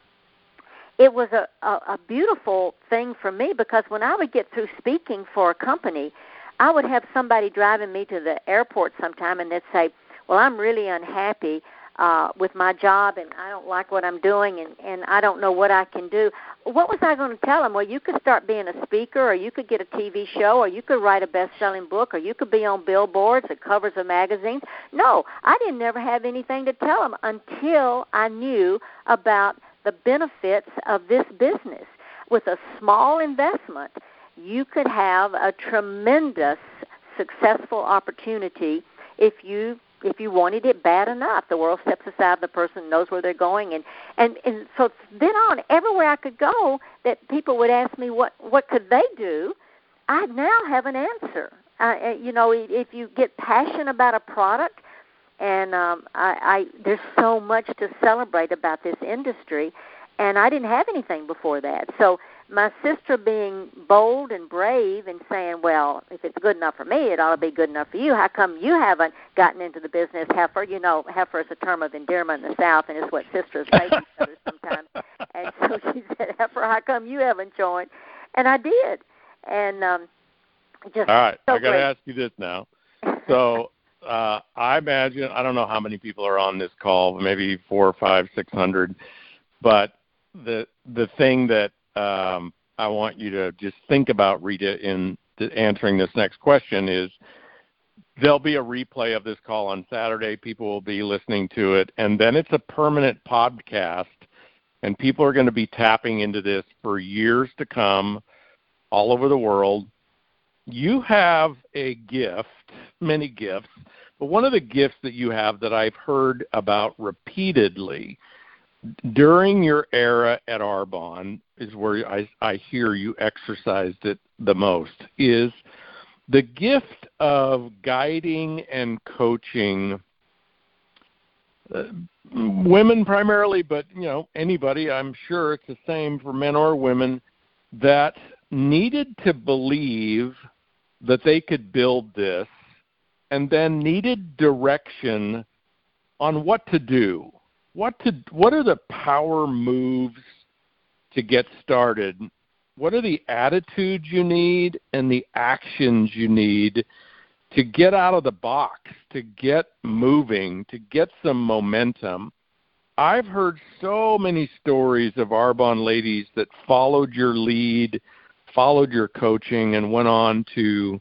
it was a, a, a beautiful thing for me because when I would get through speaking for a company, I would have somebody driving me to the airport sometime, and they'd say, "Well, I'm really unhappy uh, with my job, and I don't like what I'm doing, and and I don't know what I can do." What was I going to tell them? Well, you could start being a speaker, or you could get a TV show, or you could write a best-selling book, or you could be on billboards or covers of magazines. No, I didn't never have anything to tell them until I knew about the benefits of this business. With a small investment, you could have a tremendous successful opportunity if you if you wanted it bad enough. The world steps aside, the person knows where they're going, and and and so then on everywhere I could go, that people would ask me what what could they do. I now have an answer. Uh, you know, if you get passionate about a product, and um, I, I there's so much to celebrate about this industry, and I didn't have anything before that. So my sister being bold and brave and saying, "Well, if it's good enough for me, it ought to be good enough for you. How come you haven't gotten into the business?" Heifer, you know, heifer is a term of endearment in the South, and it's what sisters say to each other sometimes. And so she said, "Heifer, how come you haven't joined?" And I did, and um, just all right. So I got to ask you this now. So uh, I imagine I don't know how many people are on this call, maybe four, five, six hundred, but the the thing that um, I want you to just think about, Rita, in answering this next question is there'll be a replay of this call on Saturday. People will be listening to it, and then it's a permanent podcast, and people are going to be tapping into this for years to come all over the world. You have a gift, many gifts, but one of the gifts that you have that I've heard about repeatedly during your era at Arbonne is where I, I hear you exercised it the most is the gift of guiding and coaching uh, women primarily, but you know anybody. I'm sure it's the same for men or women that needed to believe that they could build this, and then needed direction on what to do what to what are the power moves to get started? What are the attitudes you need and the actions you need to get out of the box, to get moving, to get some momentum? I've heard so many stories of Arbonne ladies that followed your lead, followed your coaching, and went on to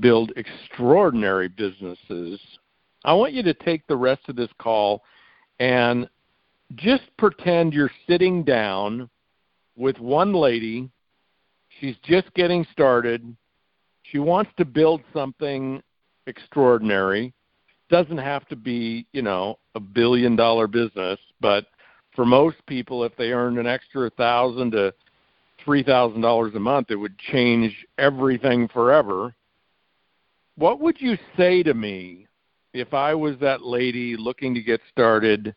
build extraordinary businesses. I want you to take the rest of this call and just pretend you're sitting down with one lady. She's just getting started. She wants to build something extraordinary. Doesn't have to be, you know, a billion dollar business, but for most people, if they earned an extra thousand to three thousand dollars a month, it would change everything forever. What would you say to me if I was that lady looking to get started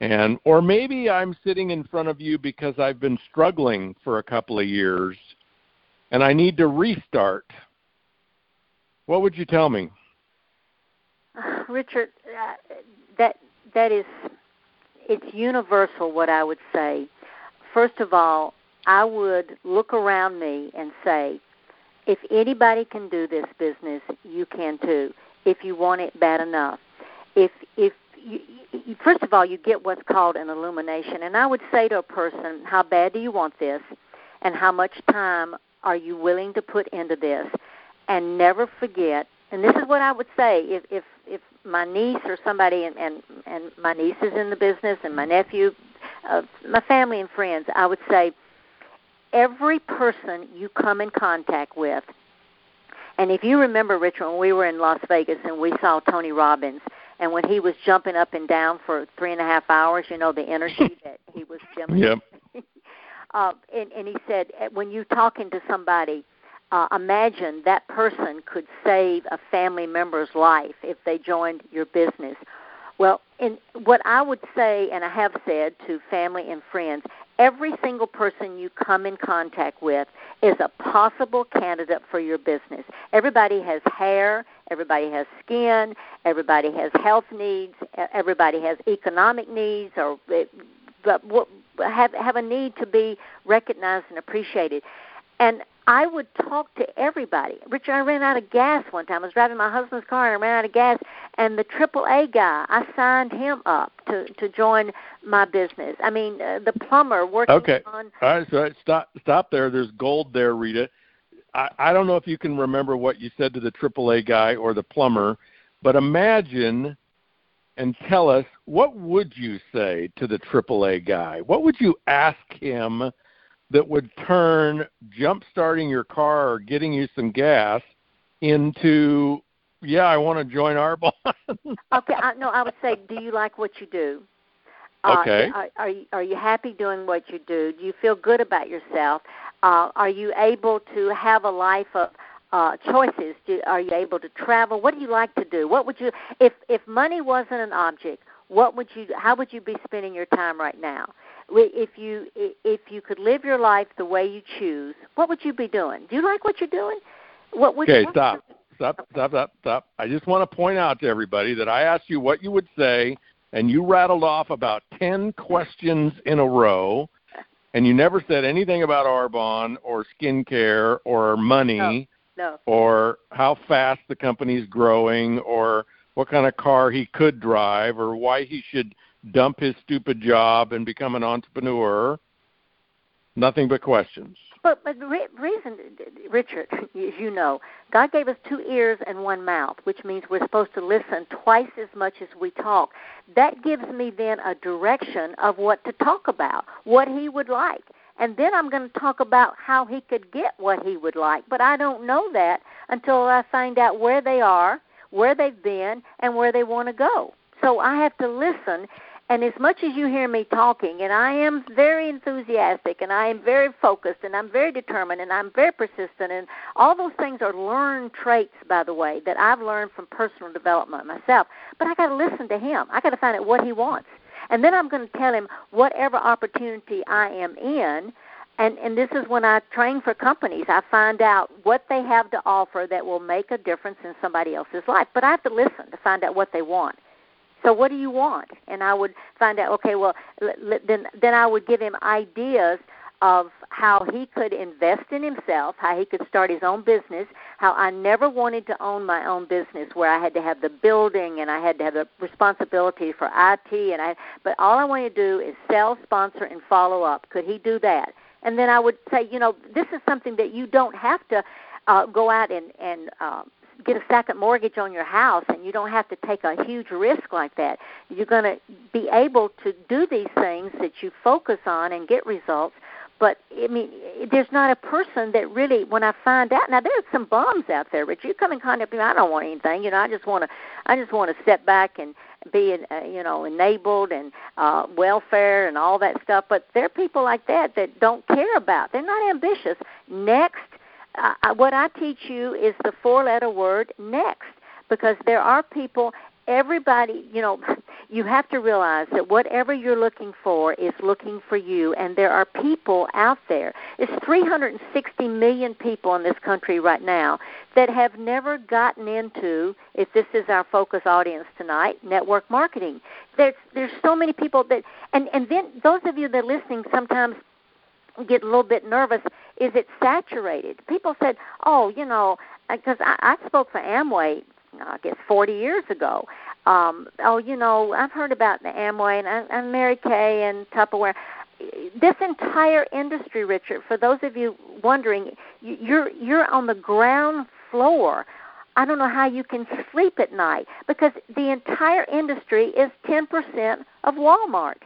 and or maybe I'm sitting in front of you because I've been struggling for a couple of years and I need to restart. What would you tell me? Richard, uh, that that is it's universal what I would say. First of all, I would look around me and say, if anybody can do this business, you can too if you want it bad enough. If if you, you, first of all, you get what's called an illumination, and I would say to a person, how bad do you want this, and how much time are you willing to put into this, and never forget. And this is what I would say if if if my niece or somebody and and, and my niece is in the business and my nephew, uh, my family and friends, I would say every person you come in contact with and if you remember, Richard, when we were in Las Vegas and we saw Tony Robbins, and when he was jumping up and down for three and a half hours, you know, the energy that he was jumping. Yep. uh, and, and he said, eh, when you're talking to somebody, uh, imagine that person could save a family member's life if they joined your business. Well, in what I would say, and I have said to family and friends, every single person you come in contact with is a possible candidate for your business. Everybody has hair, everybody has skin, everybody has health needs, everybody has economic needs, or eh, but have have a need to be recognized and appreciated. And I would talk to everybody. Richard, I ran out of gas one time. I was driving my husband's car and I ran out of gas, and the AAA guy, I signed him up to to join my business. I mean, uh, the plumber working okay. on. All right, so stop stop there. There's gold there, Rita. I, I don't know if you can remember what you said to the AAA guy or the plumber, but imagine and tell us what would you say to the AAA guy? What would you ask him that would turn jump starting your car or getting you some gas into yeah, I want to join Arbonne. okay, I, no, I would say, do you like what you do? Okay. Uh, are, are you are you happy doing what you do? Do you feel good about yourself? Uh, are you able to have a life of uh, choices? Do, are you able to travel? What do you like to do? What would you if if money wasn't an object? What would you? How would you be spending your time right now? If you if you could live your life the way you choose, what would you be doing? Do you like what you're doing? What would okay, you, stop. Stop, stop, stop, stop. I just want to point out to everybody that I asked you what you would say, and you rattled off about 10 questions in a row, and you never said anything about Arbonne or skincare or money no, no. or how fast the company's growing or what kind of car he could drive or why he should dump his stupid job and become an entrepreneur. Nothing but questions. But but the re- reason, Richard, as you know, God gave us two ears and one mouth, which means we're supposed to listen twice as much as we talk. That gives me then a direction of what to talk about, what He would like. And then I'm going to talk about how he could get what he would like. But I don't know that until I find out where they are, where they've been, and where they want to go. So I have to listen and as much as you hear me talking, and I am very enthusiastic, and I am very focused, and I'm very determined, and I'm very persistent, and all those things are learned traits, by the way, that I've learned from personal development myself. But I got to listen to him. I got to find out what he wants, and then I'm going to tell him whatever opportunity I am in. And and this is when I train for companies. I find out what they have to offer that will make a difference in somebody else's life. But I have to listen to find out what they want. So what do you want? And I would find out. Okay, well, then then I would give him ideas of how he could invest in himself, how he could start his own business, how I never wanted to own my own business where I had to have the building and I had to have the responsibility for IT and I but all I wanted to do is sell, sponsor and follow up. Could he do that? And then I would say, you know, this is something that you don't have to uh, go out and and uh, get a second mortgage on your house and you don't have to take a huge risk like that. You're going to be able to do these things that you focus on and get results. But I mean, there's not a person that really. When I find out, now there's some bums out there, but you come in contact with me. I don't want anything. You know, I just want to. I just want to step back and be, uh, you know, enabled and uh, welfare and all that stuff. But there are people like that that don't care about. They're not ambitious. Next, uh, what I teach you is the four letter word next because there are people everybody you know you have to realize that whatever you're looking for is looking for you and there are people out there. It's 360 million people in this country right now that have never gotten into if this is our focus audience tonight network marketing. There's there's so many people that and and then those of you that are listening sometimes get a little bit nervous is it saturated? People said oh you know because I, I spoke for amway i guess forty years ago. Um oh you know i've heard about the amway and, and mary kay and tupperware. This entire industry richard for those of you wondering you're you're on the ground floor. I don't know how you can sleep at night because the entire industry is 10% of Walmart.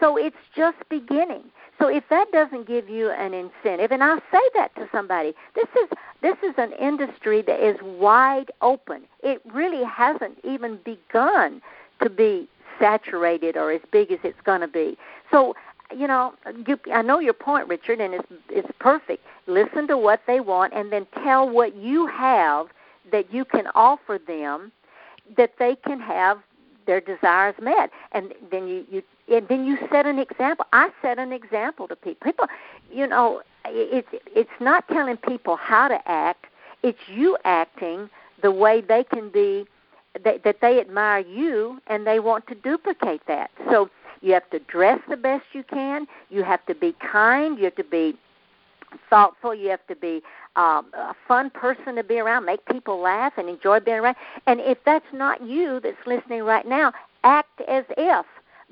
So it's just beginning. So if that doesn't give you an incentive, and I say that to somebody, this is this is an industry that is wide open. It really hasn't even begun to be saturated or as big as it's going to be. So you know, you, I know your point, Richard, and it's it's perfect. Listen to what they want, and then tell what you have that you can offer them, that they can have their desires met, and then you you and then you set an example. I set an example to people. People, you know, it's it's not telling people how to act. It's you acting the way they can be, that, that they admire you and they want to duplicate that. So you have to dress the best you can. You have to be kind. You have to be thoughtful. You have to be um, a fun person to be around, make people laugh and enjoy being around. And if that's not you that's listening right now, act as if.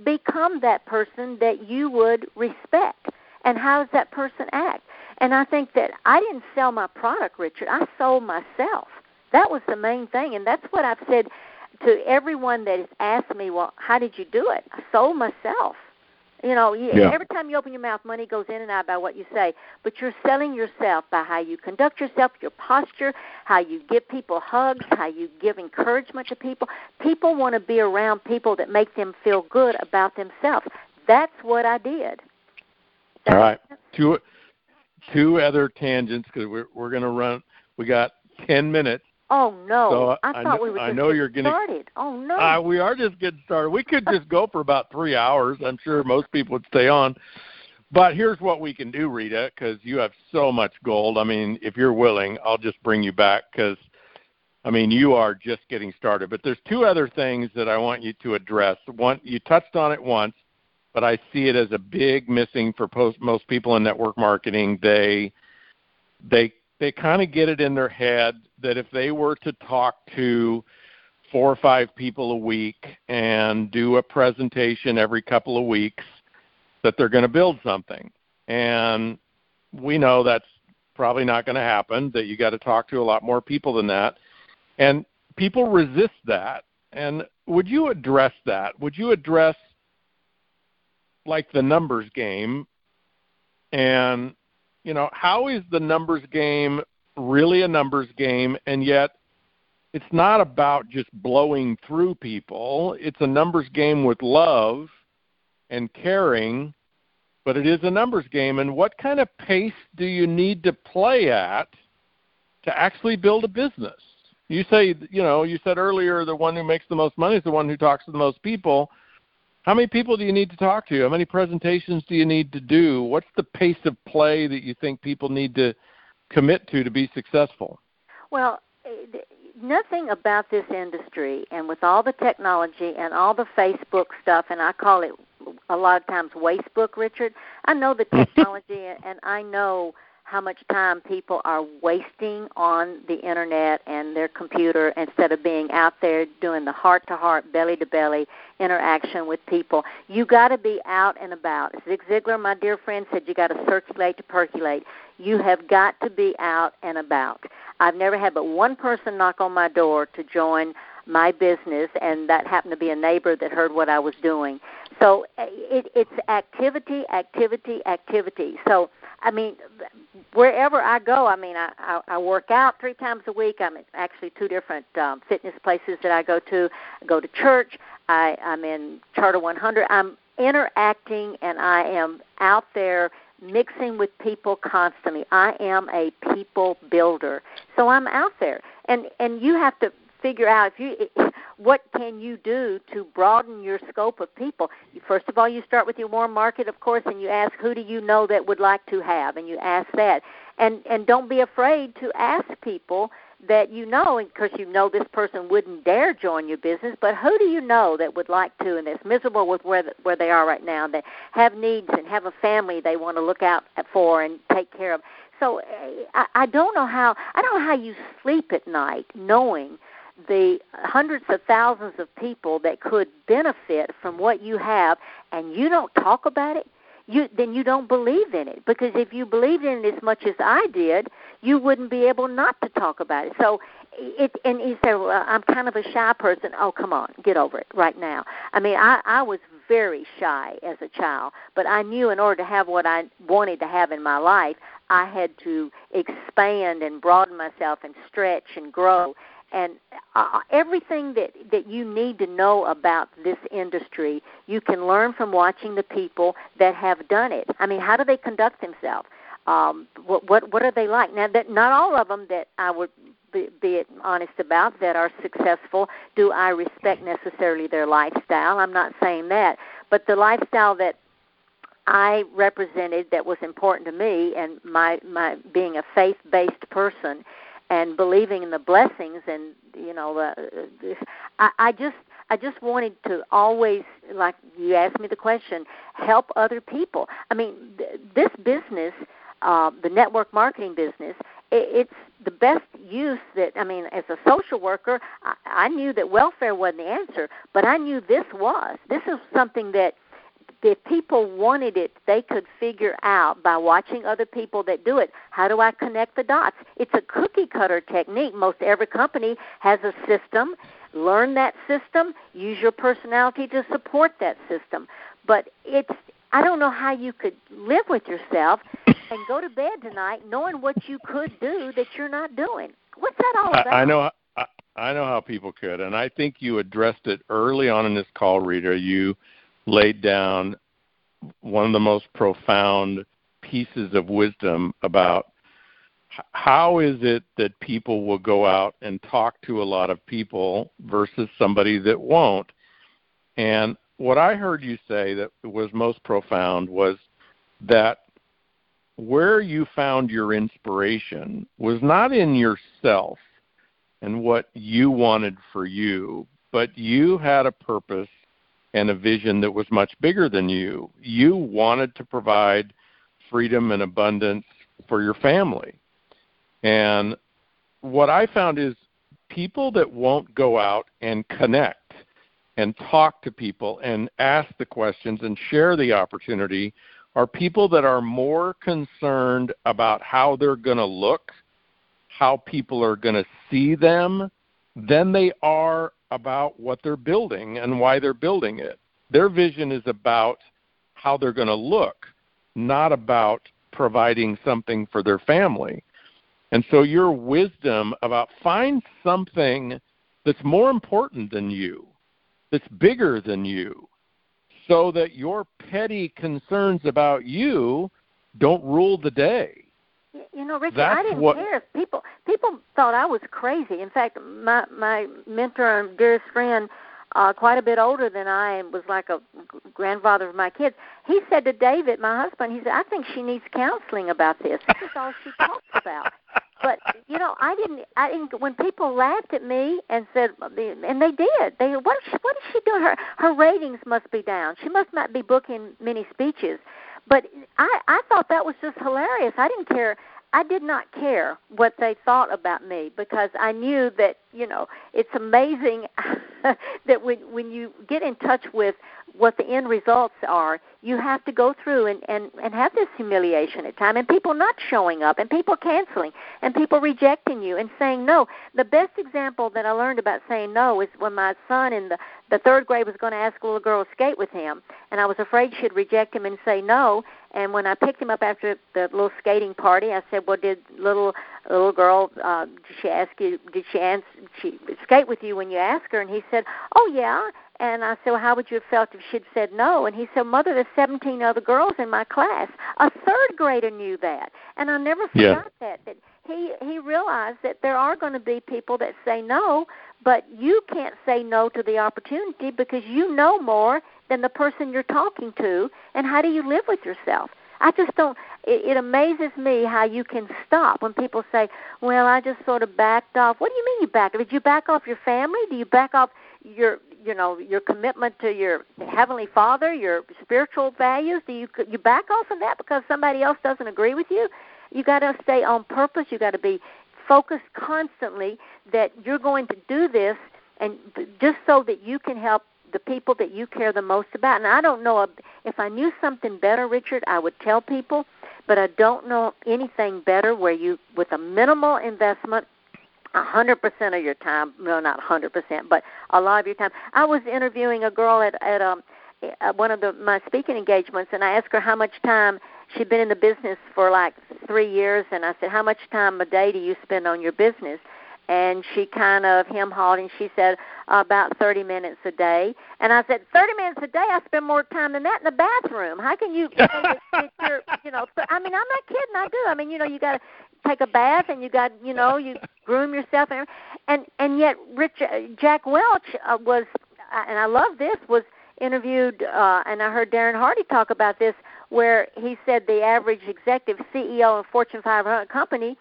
Become that person that you would respect. And how does that person act? And I think that I didn't sell my product, Richard. I sold myself. That was the main thing. And that's what I've said to everyone that has asked me, well, how did you do it? I sold myself. You know, yeah. every time you open your mouth, money goes in and out by what you say. But you're selling yourself by how you conduct yourself, your posture, how you give people hugs, how you give encouragement to people. People want to be around people that make them feel good about themselves. That's what I did. That's All right, two two other tangents because we're we're going to run. We got ten minutes. Oh no! So I, I thought know, we were I know getting you're gonna, started. Oh no! Uh, we are just getting started. We could just go for about three hours. I'm sure most people would stay on. But here's what we can do, Rita, because you have so much gold. I mean, if you're willing, I'll just bring you back because, I mean, you are just getting started. But there's two other things that I want you to address. One, you touched on it once, but I see it as a big missing for post, most people in network marketing. They they they kind of get it in their head that if they were to talk to four or five people a week and do a presentation every couple of weeks that they're going to build something. And we know that's probably not going to happen that you got to talk to a lot more people than that. And people resist that. And would you address that? Would you address like the numbers game and you know, how is the numbers game really a numbers game and yet it's not about just blowing through people. It's a numbers game with love and caring, but it is a numbers game. And what kind of pace do you need to play at to actually build a business? You say, you know, you said earlier the one who makes the most money is the one who talks to the most people. How many people do you need to talk to? How many presentations do you need to do? What's the pace of play that you think people need to commit to to be successful? Well, nothing about this industry and with all the technology and all the Facebook stuff and I call it a lot of times wastebook, Richard. I know the technology and I know how much time people are wasting on the internet and their computer instead of being out there doing the heart to heart, belly to belly interaction with people. You got to be out and about. Zig Ziglar, my dear friend, said you got to circulate to percolate. You have got to be out and about. I've never had but one person knock on my door to join my business, and that happened to be a neighbor that heard what I was doing. So eh, it, it's activity, activity, activity. So I mean, wherever I go, I mean, I, I, I work out three times a week. I'm at actually two different um, fitness places that I go to. I go to church. I, I'm in Charter 100. I'm interacting and I am out there mixing with people constantly. I am a people builder. So I'm out there. And and you have to figure out if you what can you do to broaden your scope of people. First of all, you start with your warm market, of course, and you ask who do you know that would like to have, and you ask that, and and don't be afraid to ask people that you know, because you know this person wouldn't dare join your business, but who do you know that would like to and that's miserable with where the, where they are right now, that have needs and have a family they want to look out for and take care of. So eh, I, I don't know how I don't know how you sleep at night knowing the hundreds of thousands of people that could benefit from what you have and you don't talk about it you then you don't believe in it. Because if you believed in it as much as I did you wouldn't be able not to talk about it. So it and he said well, I'm kind of a shy person. Oh come on get over it right now. I mean I I was very shy as a child but I knew in order to have what I wanted to have in my life I had to expand and broaden myself and stretch and grow and uh, everything that that you need to know about this industry you can learn from watching the people that have done it. I mean how do they conduct themselves? Um what what what are they like? Now that not all of them that i would be, be honest about that are successful do i respect necessarily their lifestyle. I'm not saying that. But the lifestyle that I represented that was important to me and my my being a faith-based person and believing in the blessings and you know the, I, I just I just wanted to always like you asked me the question help other people. I mean th- this business uh, the network marketing business, it, it's the best use that I mean, as a social worker, I, I knew that welfare wasn't the answer, but I knew this was. This is something that if people wanted it, they could figure out by watching other people that do it. How do I connect the dots? It's a cookie cutter technique. Most every company has a system. Learn that system. Use your personality to support that system. But it's I don't know how you could live with yourself and go to bed tonight knowing what you could do that you're not doing. What's that all about? I, I know. I, I know how people could, and I think you addressed it early on in this call, Rita. You laid down one of the most profound pieces of wisdom about how is it that people will go out and talk to a lot of people versus somebody that won't. And what I heard you say that was most profound was that where you found your inspiration was not in yourself and what you wanted for you, but you had a purpose and a vision that was much bigger than you. You wanted to provide freedom and abundance for your family. And what I found is people that won't go out and connect and talk to people and ask the questions and share the opportunity are people that are more concerned about how they're going to look, how people are going to see them, than they are about what they're building and why they're building it. Their vision is about how they're going to look, not about providing something for their family. And so your wisdom about find something that's more important than you that's bigger than you so that your petty concerns about you don't rule the day. You know, Richard, That's I didn't what, care if people people thought I was crazy. In fact, my my mentor and dearest friend, uh, quite a bit older than I, and was like a grandfather of my kids. He said to David, my husband, he said, "I think she needs counseling about this. This is all she talks about." but you know, I didn't. I didn't. When people laughed at me and said, and they did. They what is she, what is she doing? Her her ratings must be down. She must not be booking many speeches. But I I thought that was just hilarious. I didn't care. I did not care what they thought about me because I knew that you know it's amazing that when when you get in touch with what the end results are, you have to go through and, and, and have this humiliation at time and people not showing up, and people canceling, and people rejecting you and saying no. The best example that I learned about saying no is when my son in the, the third grade was going to ask a little girl to skate with him, and I was afraid she'd reject him and say no. And when I picked him up after the little skating party, I said, "Well, did little little girl uh, did she ask you? Did she answer? She skate with you when you asked her?" And he said, "Oh yeah." And I said, well, how would you have felt if she'd said no? And he said, Mother, there's 17 other girls in my class. A third grader knew that. And I never forgot yeah. that. That he he realized that there are going to be people that say no, but you can't say no to the opportunity because you know more than the person you're talking to. And how do you live with yourself? I just don't. It, it amazes me how you can stop when people say, "Well, I just sort of backed off." What do you mean you backed off? Did you back off your family? Do you back off your you know your commitment to your heavenly father your spiritual values do you you back off of that because somebody else doesn't agree with you you got to stay on purpose. You got to be focused constantly that you're going to do this and just so that you can help the people that you care the most about. And i don't know if i knew something better richard i would tell people but i don't know anything better where you with a minimal investment a hundred percent of your time no not a hundred percent but a lot of your time. I was interviewing a girl at at um at one of the my speaking engagements and i asked her how much time she'd been in the business for like three years and i said how much time a day do you spend on your business? And she kind of hem hawed and she said about 30 minutes a day. And i said 30 minutes a day? I spend more time than that in the bathroom. How can you say that, that you're you know i mean i'm not kidding i do. I mean you know you got to take a bath and you got you know you groom yourself and and and yet Rich uh, Jack Welch uh, was uh, and I love this was interviewed uh, and I heard Darren Hardy talk about this where he said the average executive CEO of Fortune 500 company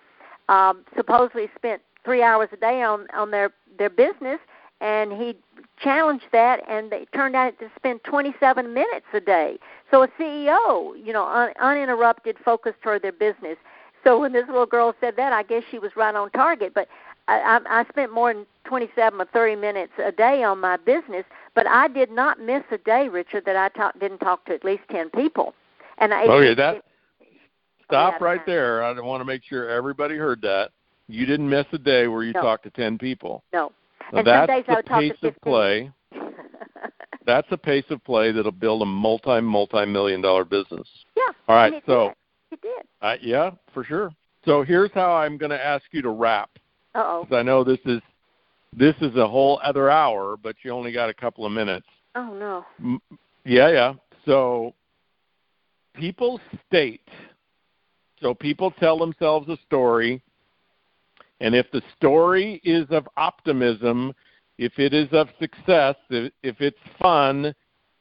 um, supposedly spent three hours a day on on their their business and he challenged that, and they turned out to spend 27 minutes a day. So a CEO, you know, un- uninterrupted, focused toward their business. So when this little girl said that, I guess she was right on target. But I, I, I spent more than 27 or 30 minutes a day on my business, but I did not miss a day, Richard, that I talk, didn't talk to at least 10 people. And I, okay, it, that it, stop yeah, right there. I want to make sure everybody heard that. You didn't miss a day where you No. talked to 10 people. No. Now, And some that's days I the would talk to pace of 15. play. That's a pace of play that'll build a multi multi million dollar business. yeah. All right, it so did. It did. uh, yeah, for sure. So here's how I'm going to ask you to wrap, Uh oh. because I know this is this is a whole other hour, but you only got a couple of minutes. Oh no. M- Yeah, yeah. So people state. So people tell themselves a story, and if the story is of optimism, if it is of success, if, if it's fun,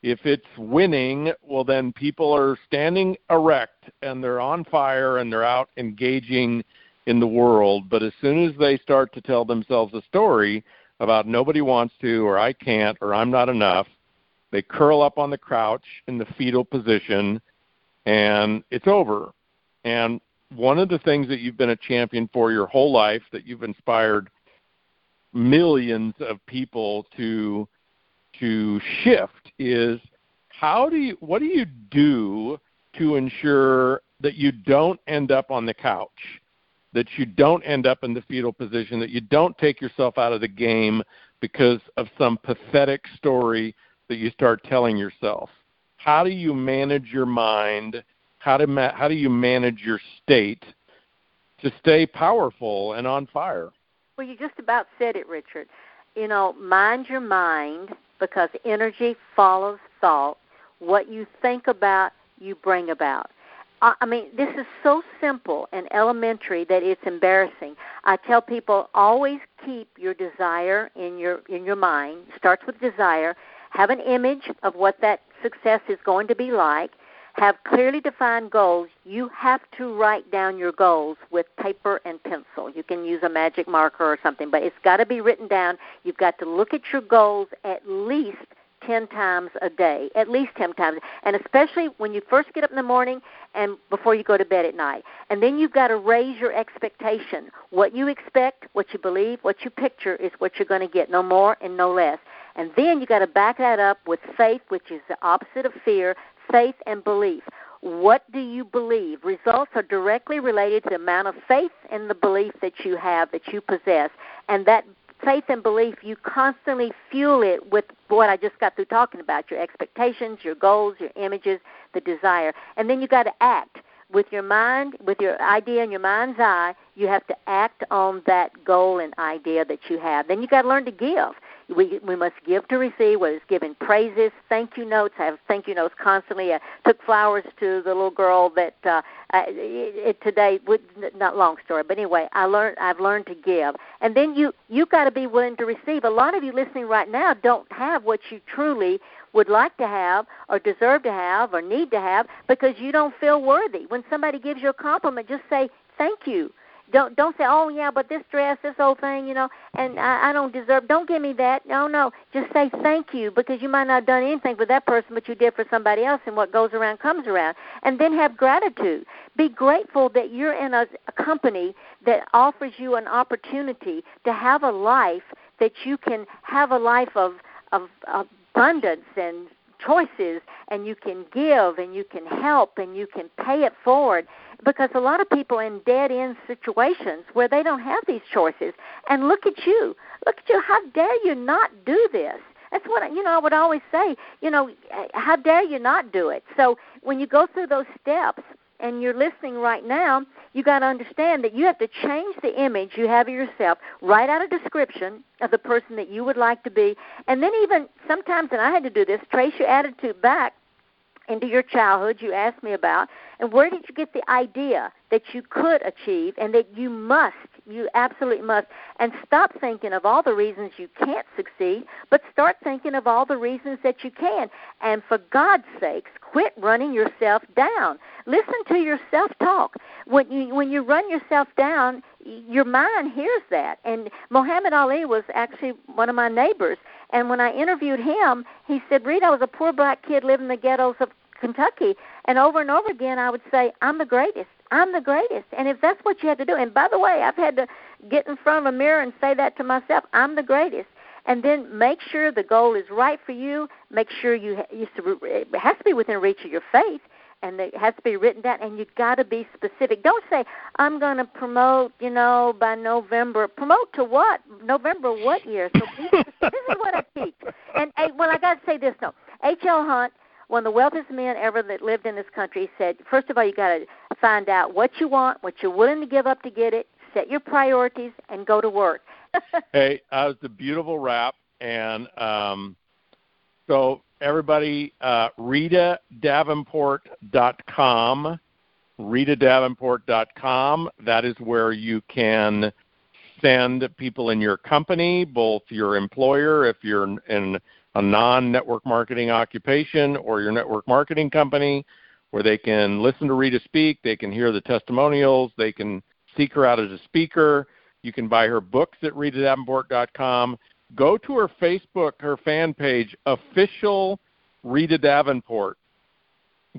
if it's winning, well, then people are standing erect and they're on fire and they're out engaging in the world. But as soon as they start to tell themselves a story about nobody wants to, or I can't, or I'm not enough, they curl up on the couch in the fetal position and it's over. And one of the things that you've been a champion for your whole life, that you've inspired millions of people to to shift is how do you what do you do to ensure that you don't end up on the couch that you don't end up in the fetal position that you don't take yourself out of the game because of some pathetic story that you start telling yourself how do you manage your mind how do ma- how do you manage your state to stay powerful and on fire Well, you just about said it, Richard. You know, mind your mind because energy follows thought. What you think about, you bring about. I I mean, this is so simple and elementary that it's embarrassing. I tell people always keep your desire in your in your mind. Starts with desire. Have an image of what that success is going to be like. Have clearly defined goals. You have to write down your goals with paper and pencil. You can use a magic marker or something, but it's got to be written down. You've got to look at your goals at least 10 times a day, at least 10 times, and especially when you first get up in the morning and before you go to bed at night. And then you've got to raise your expectation. What you expect, what you believe, what you picture is what you're going to get, no more and no less. And then you got to back that up with faith, which is the opposite of fear, faith and belief. What do you believe? Results are directly related to the amount of faith and the belief that you have, that you possess. And that faith and belief, you constantly fuel it with what I just got through talking about your expectations, your goals, your images, the desire. And then you got to act. With your mind, with your idea in your mind's eye, you have to act on that goal and idea that you have. Then you got to learn to give. We we must give to receive. Whether it's giving praises, thank you notes. I have thank you notes constantly. I took flowers to the little girl that uh, I, it, today. Not long story, but anyway, I learned. I've learned to give, and then you you got to be willing to receive. A lot of you listening right now don't have what you truly would like to have or deserve to have or need to have because you don't feel worthy. When somebody gives you a compliment, just say thank you. Don't don't say, oh yeah, but this dress, this whole thing, you know, and I, I don't deserve. Don't give me that. No, no. Just say thank you because you might not have done anything for that person, but you did for somebody else, and what goes around comes around. And then have gratitude. Be grateful that you're in a, a company that offers you an opportunity to have a life that you can have a life of of abundance and choices and you can give and you can help and you can pay it forward because a lot of people in dead end situations where they don't have these choices and look at you. Look at you. How dare you not do this? That's what you know I would always say you know how dare you not do it? So when you go through those steps and you're listening right now, you got to understand that you have to change the image you have of yourself, write out a description of the person that you would like to be, and then even sometimes, and I had to do this, trace your attitude back into your childhood you asked me about, and where did you get the idea that you could achieve and that you must, you absolutely must. And stop thinking of all the reasons you can't succeed, but start thinking of all the reasons that you can. And for God's sakes, quit running yourself down. Listen to your self-talk. When you when you run yourself down, your mind hears that. And Muhammad Ali was actually one of my neighbors. And when I interviewed him, he said, Rita, I was a poor black kid living in the ghettos of Kentucky. And over and over again, I would say, I'm the greatest. I'm the greatest. And if that's what you had to do, and by the way, I've had to get in front of a mirror and say that to myself, I'm the greatest. And then make sure the goal is right for you. Make sure you, it has to be within reach of your faith and it has to be written down and you've got to be specific don't say i'm going to promote you know by november promote to what november what year so this is what i teach and, well i got to say this no h.l hunt one of the wealthiest men ever that lived in this country said first of all you got to find out what you want what you're willing to give up to get it set your priorities and go to work hey that was a beautiful wrap and um so everybody, uh, RitaDavenport.com. RitaDavenport.com. That is where you can send people in your company, both your employer, if you're in a non network marketing occupation, or your network marketing company, where they can listen to Rita speak, they can hear the testimonials, they can seek her out as a speaker. You can buy her books at RitaDavenport.com go to her Facebook, her fan page, official Rita Davenport.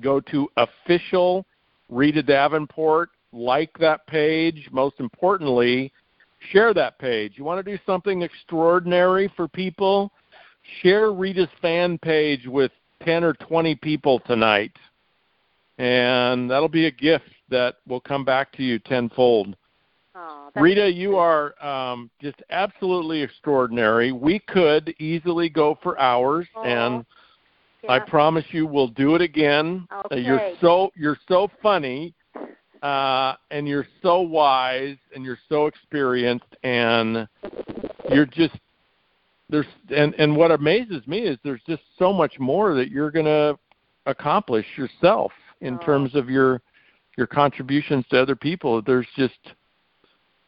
Go to official Rita Davenport, like that page. Most importantly, share that page. You want to do something extraordinary for people? Share Rita's fan page with 10 or 20 people tonight. And that'll be a gift that will come back to you tenfold. Rita, you are um, just absolutely extraordinary. We could easily go for hours, oh, and yeah. I promise you, we'll do it again. Okay. Uh, you're so you're so funny, uh, and you're so wise, and you're so experienced, and you're just there's and and what amazes me is there's just so much more that you're going to accomplish yourself in oh. terms of your your contributions to other people. There's just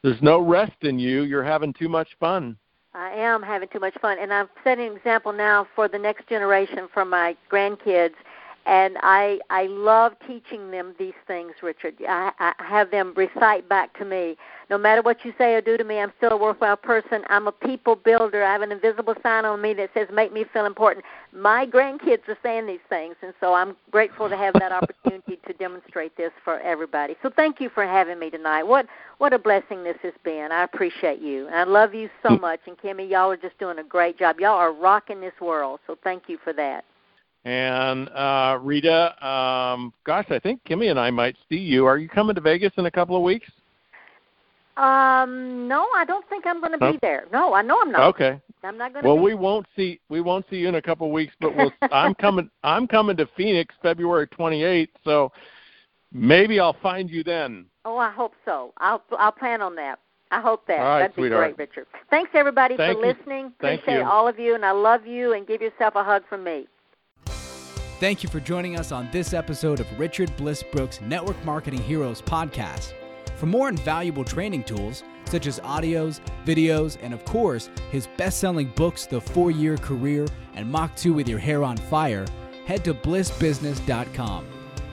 there's no rest in you. You're having too much fun. I am having too much fun, and I'm setting an example now for the next generation for my grandkids and I I love teaching them these things, Richard. I, I have them recite back to me. No matter what you say or do to me, I'm still a worthwhile person. I'm a people builder. I have an invisible sign on me that says "Make me feel important." My grandkids are saying these things, and so I'm grateful to have that opportunity to demonstrate this for everybody. So thank you for having me tonight. What what a blessing this has been. I appreciate you. I love you so mm. much, and Kimmy, y'all are just doing a great job. Y'all are rocking this world. So thank you for that. And uh, Rita, um, gosh, I think Kimmy and I might see you. Are you coming to Vegas in a couple of weeks? Um, no, I don't think I'm going to be there. No, I know I'm not. Okay. I'm not going to. Well, be. we won't see we won't see you in a couple of weeks, but we'll, I'm coming. I'm coming to Phoenix February 28th, so maybe I'll find you then. Oh, I hope so. I'll I'll plan on that. I hope that. All right, That'd be great, Richard. Thanks everybody Thank for you. listening. Thank Appreciate you. all of you, and I love you. And give yourself a hug from me. Thank you for joining us on this episode of Richard Bliss Brooke's Network Marketing Heroes podcast. For more invaluable training tools, such as audios, videos, and of course, his best selling books, The Four Year Career and Mach 2 with Your Hair on Fire, head to blissbusiness.com.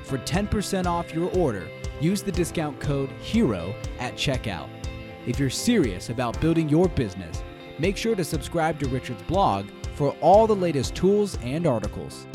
For 10% off your order, use the discount code HERO at checkout. If you're serious about building your business, make sure to subscribe to Richard's blog for all the latest tools and articles.